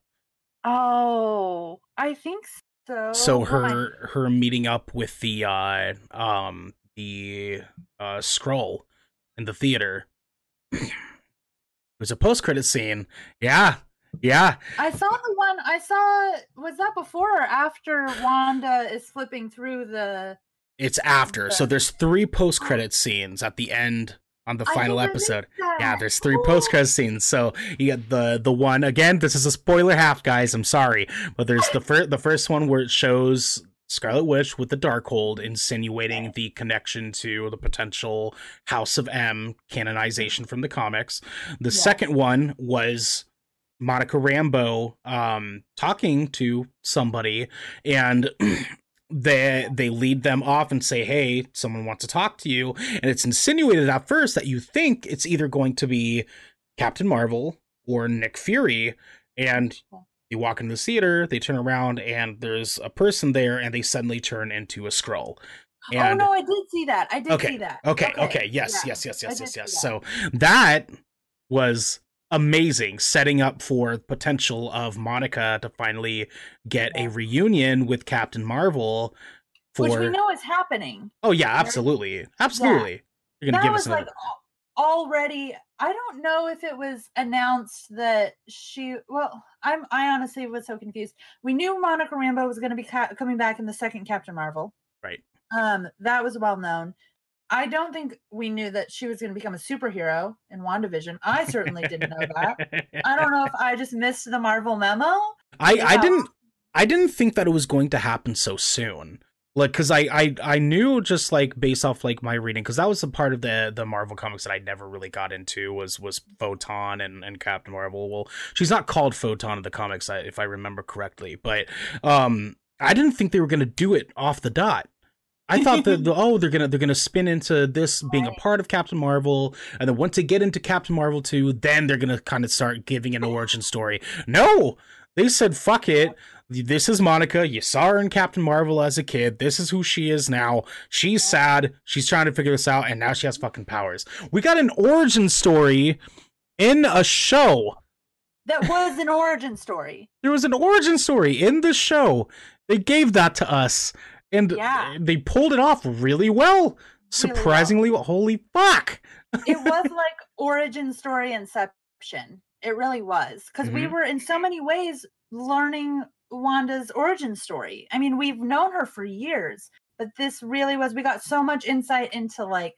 Oh, I think so. so What am her her meeting up with the uh um the uh scroll in the theater was a post-credit scene yeah yeah I saw the one. I saw. Was that before or after Wanda is flipping through the? it's after so there's three oh. post-credit scenes at the end on the final episode yeah there's three Oh. post-credit scenes so you get the the one again this is a spoiler half guys i'm sorry but there's the first the first one where it shows Scarlet Witch with the Darkhold insinuating the connection to the potential House of M canonization from the comics. The Yeah. second one was Monica Rambeau um talking to somebody and <clears throat> they they lead them off and say, "Hey, someone wants to talk to you." And it's insinuated at first that you think it's either going to be Captain Marvel or Nick Fury and you walk into the theater, they turn around and there's a person there and they suddenly turn into a scroll. oh no, I did see that. I did okay, see that. okay, okay, okay. yes, yeah, yes, yes, yes, yes, yes. that. So that was amazing, setting up for the potential of Monica to finally get a reunion with Captain Marvel. for which we know is happening. Oh yeah, absolutely. Absolutely. You're going to that give was us another like already. I don't know if it was announced that she. Well, I'm. I honestly was so confused. We knew Monica Rambeau was going to be ca- coming back in the second Captain Marvel. Right. Um, that was well known. I don't think we knew that she was going to become a superhero in WandaVision. I certainly didn't know that. I don't know if I just missed the Marvel memo. I I didn't I didn't think that it was going to happen so soon. Like, cause I I I knew just like based off like my reading, cause that was a part of the the Marvel comics that I never really got into was was Photon and and Captain Marvel. Well, she's not called Photon in the comics, if I remember correctly, but um, I didn't think they were gonna do it off the dot. I thought that the, <laughs> oh they're gonna they're gonna spin into this being a part of Captain Marvel, and then once they get into Captain Marvel two, then they're gonna kind of start giving an origin story. No, they said fuck it. This is Monica. You saw her in Captain Marvel as a kid. This is who she is now. She's sad. She's trying to figure this out, and now she has fucking powers. We got an origin story in a show. That was an origin story. There was an origin story in the show. They gave that to us, and Yeah. they pulled it off really well. Surprisingly, well. holy fuck! it <laughs> was like origin story inception it really was because we Mhm. were in so many ways learning wanda's origin story i mean we've known her for years but this really was we got so much insight into like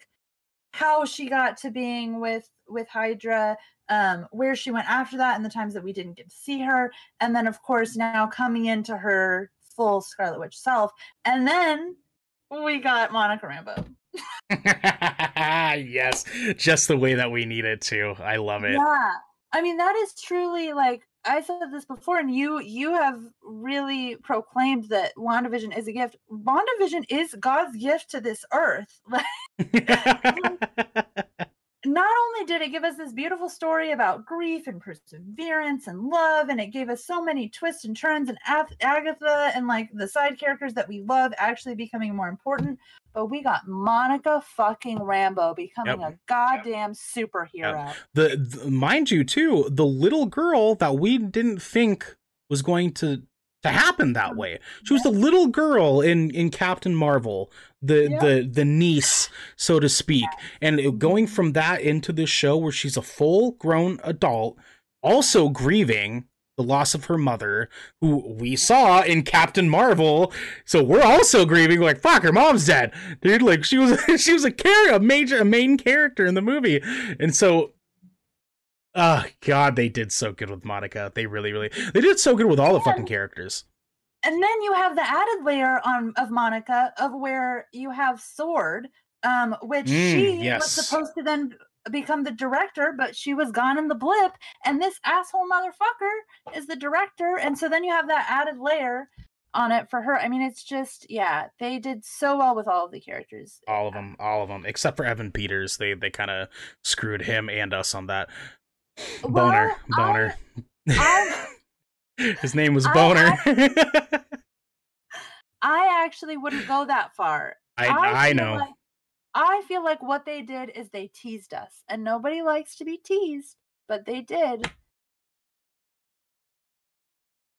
how she got to being with with hydra um where she went after that and the times that we didn't get to see her and then of course now coming into her full scarlet witch self and then we got monica rambeau <laughs> yes, just the way that we need it to. I love it. Yeah. I mean, that is truly like I said this before, and you you have really proclaimed that WandaVision is a gift. WandaVision is God's gift to this earth. <laughs> <laughs> Not only did it give us this beautiful story about grief and perseverance and love, and it gave us so many twists and turns and Ath- Agatha and like the side characters that we love actually becoming more important, but we got Monica fucking Rambeau becoming Yep. a goddamn superhero. the, the mind you too, the little girl that we didn't think was going to to happen that way. She was the little girl in in Captain Marvel, the Yeah. the the niece, so to speak, and it- going from that into this show where she's a full grown adult, also grieving the loss of her mother, who we saw in Captain Marvel. So we're also grieving, like fuck, her mom's dead, dude. Like she was <laughs> she was a character, a major, a main character in the movie, and so Oh God, they did so good with Monica. They really, really, they did so good with all the fucking characters. and then you have the added layer on of Monica of where you have Sword, um, which Mm, she yes. was supposed to then become the director, but she was gone in the blip, and this asshole motherfucker is the director, and so then you have that added layer on it for her. I mean, it's just yeah, they did so well with all of the characters. All of them, all of them, except for Evan Peters. They they kind of screwed him and us on that. Well, Boner, I- boner. I, <laughs> His name was Boner. <laughs> I actually wouldn't go that far. I I feel know. like- I feel like what they did is they teased us, and nobody likes to be teased, but they did.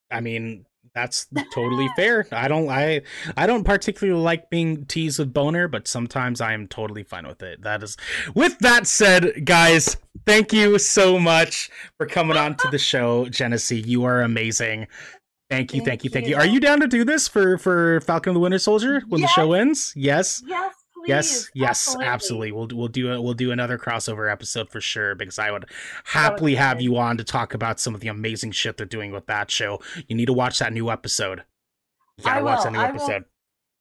I mean, that's totally fair. I don't I I don't particularly like being teased with boner, but sometimes I am totally fine with it. That is with that said, guys, thank you so much for coming on to the show, Genesee. You are amazing. Thank you, thank, Thank you, thank you. you. Are you down to do this for for Falcon the Winter Soldier when the show ends? Yes. Yes. Yes, yes, absolutely. We'll we'll do a, we'll do another crossover episode for sure because I would happily have good. you on to talk about some of the amazing shit they're doing with that show. You need to watch that new episode. You gotta I watch will, that new I will. episode.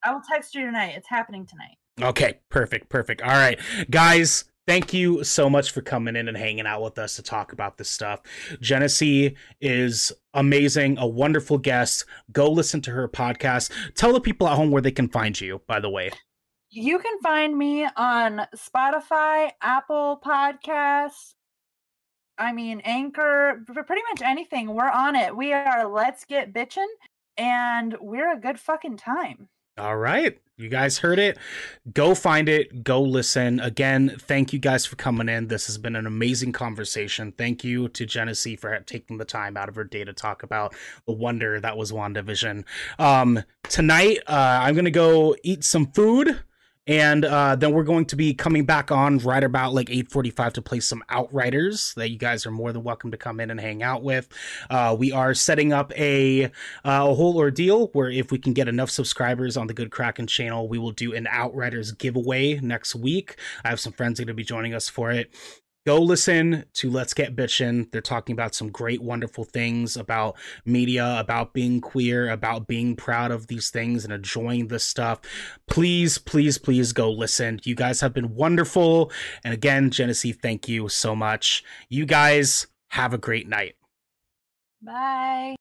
I will text you tonight. It's happening tonight. Okay, perfect, perfect. All right, guys. Thank you so much for coming in and hanging out with us to talk about this stuff. Genesee is amazing, a wonderful guest. Go listen to her podcast. Tell the people at home where they can find you, by the way. You can find me on Spotify, Apple Podcasts. I mean, Anchor, pretty much anything. We're on it. We are Let's Get Bitchin', and we're a good fucking time. All right. You guys heard it. Go find it. Go listen. Again, thank you guys for coming in. This has been an amazing conversation. Thank you to Genesee for taking the time out of her day to talk about the wonder that was WandaVision. Um, tonight, uh, I'm going to go eat some food and uh, then we're going to be coming back on right about like 8.45 to play some outriders that you guys are more than welcome to come in and hang out with. Uh, we are setting up a, uh, a whole ordeal where if we can get enough subscribers on the good kraken channel we will do an outriders giveaway next week. I have some friends going to be joining us for it go listen to Let's Get Bitchin'. They're talking about some great, wonderful things about media, about being queer, about being proud of these things and enjoying this stuff. Please, please, please go listen. You guys have been wonderful. And again, Genesee, thank you so much. You guys have a great night. Bye.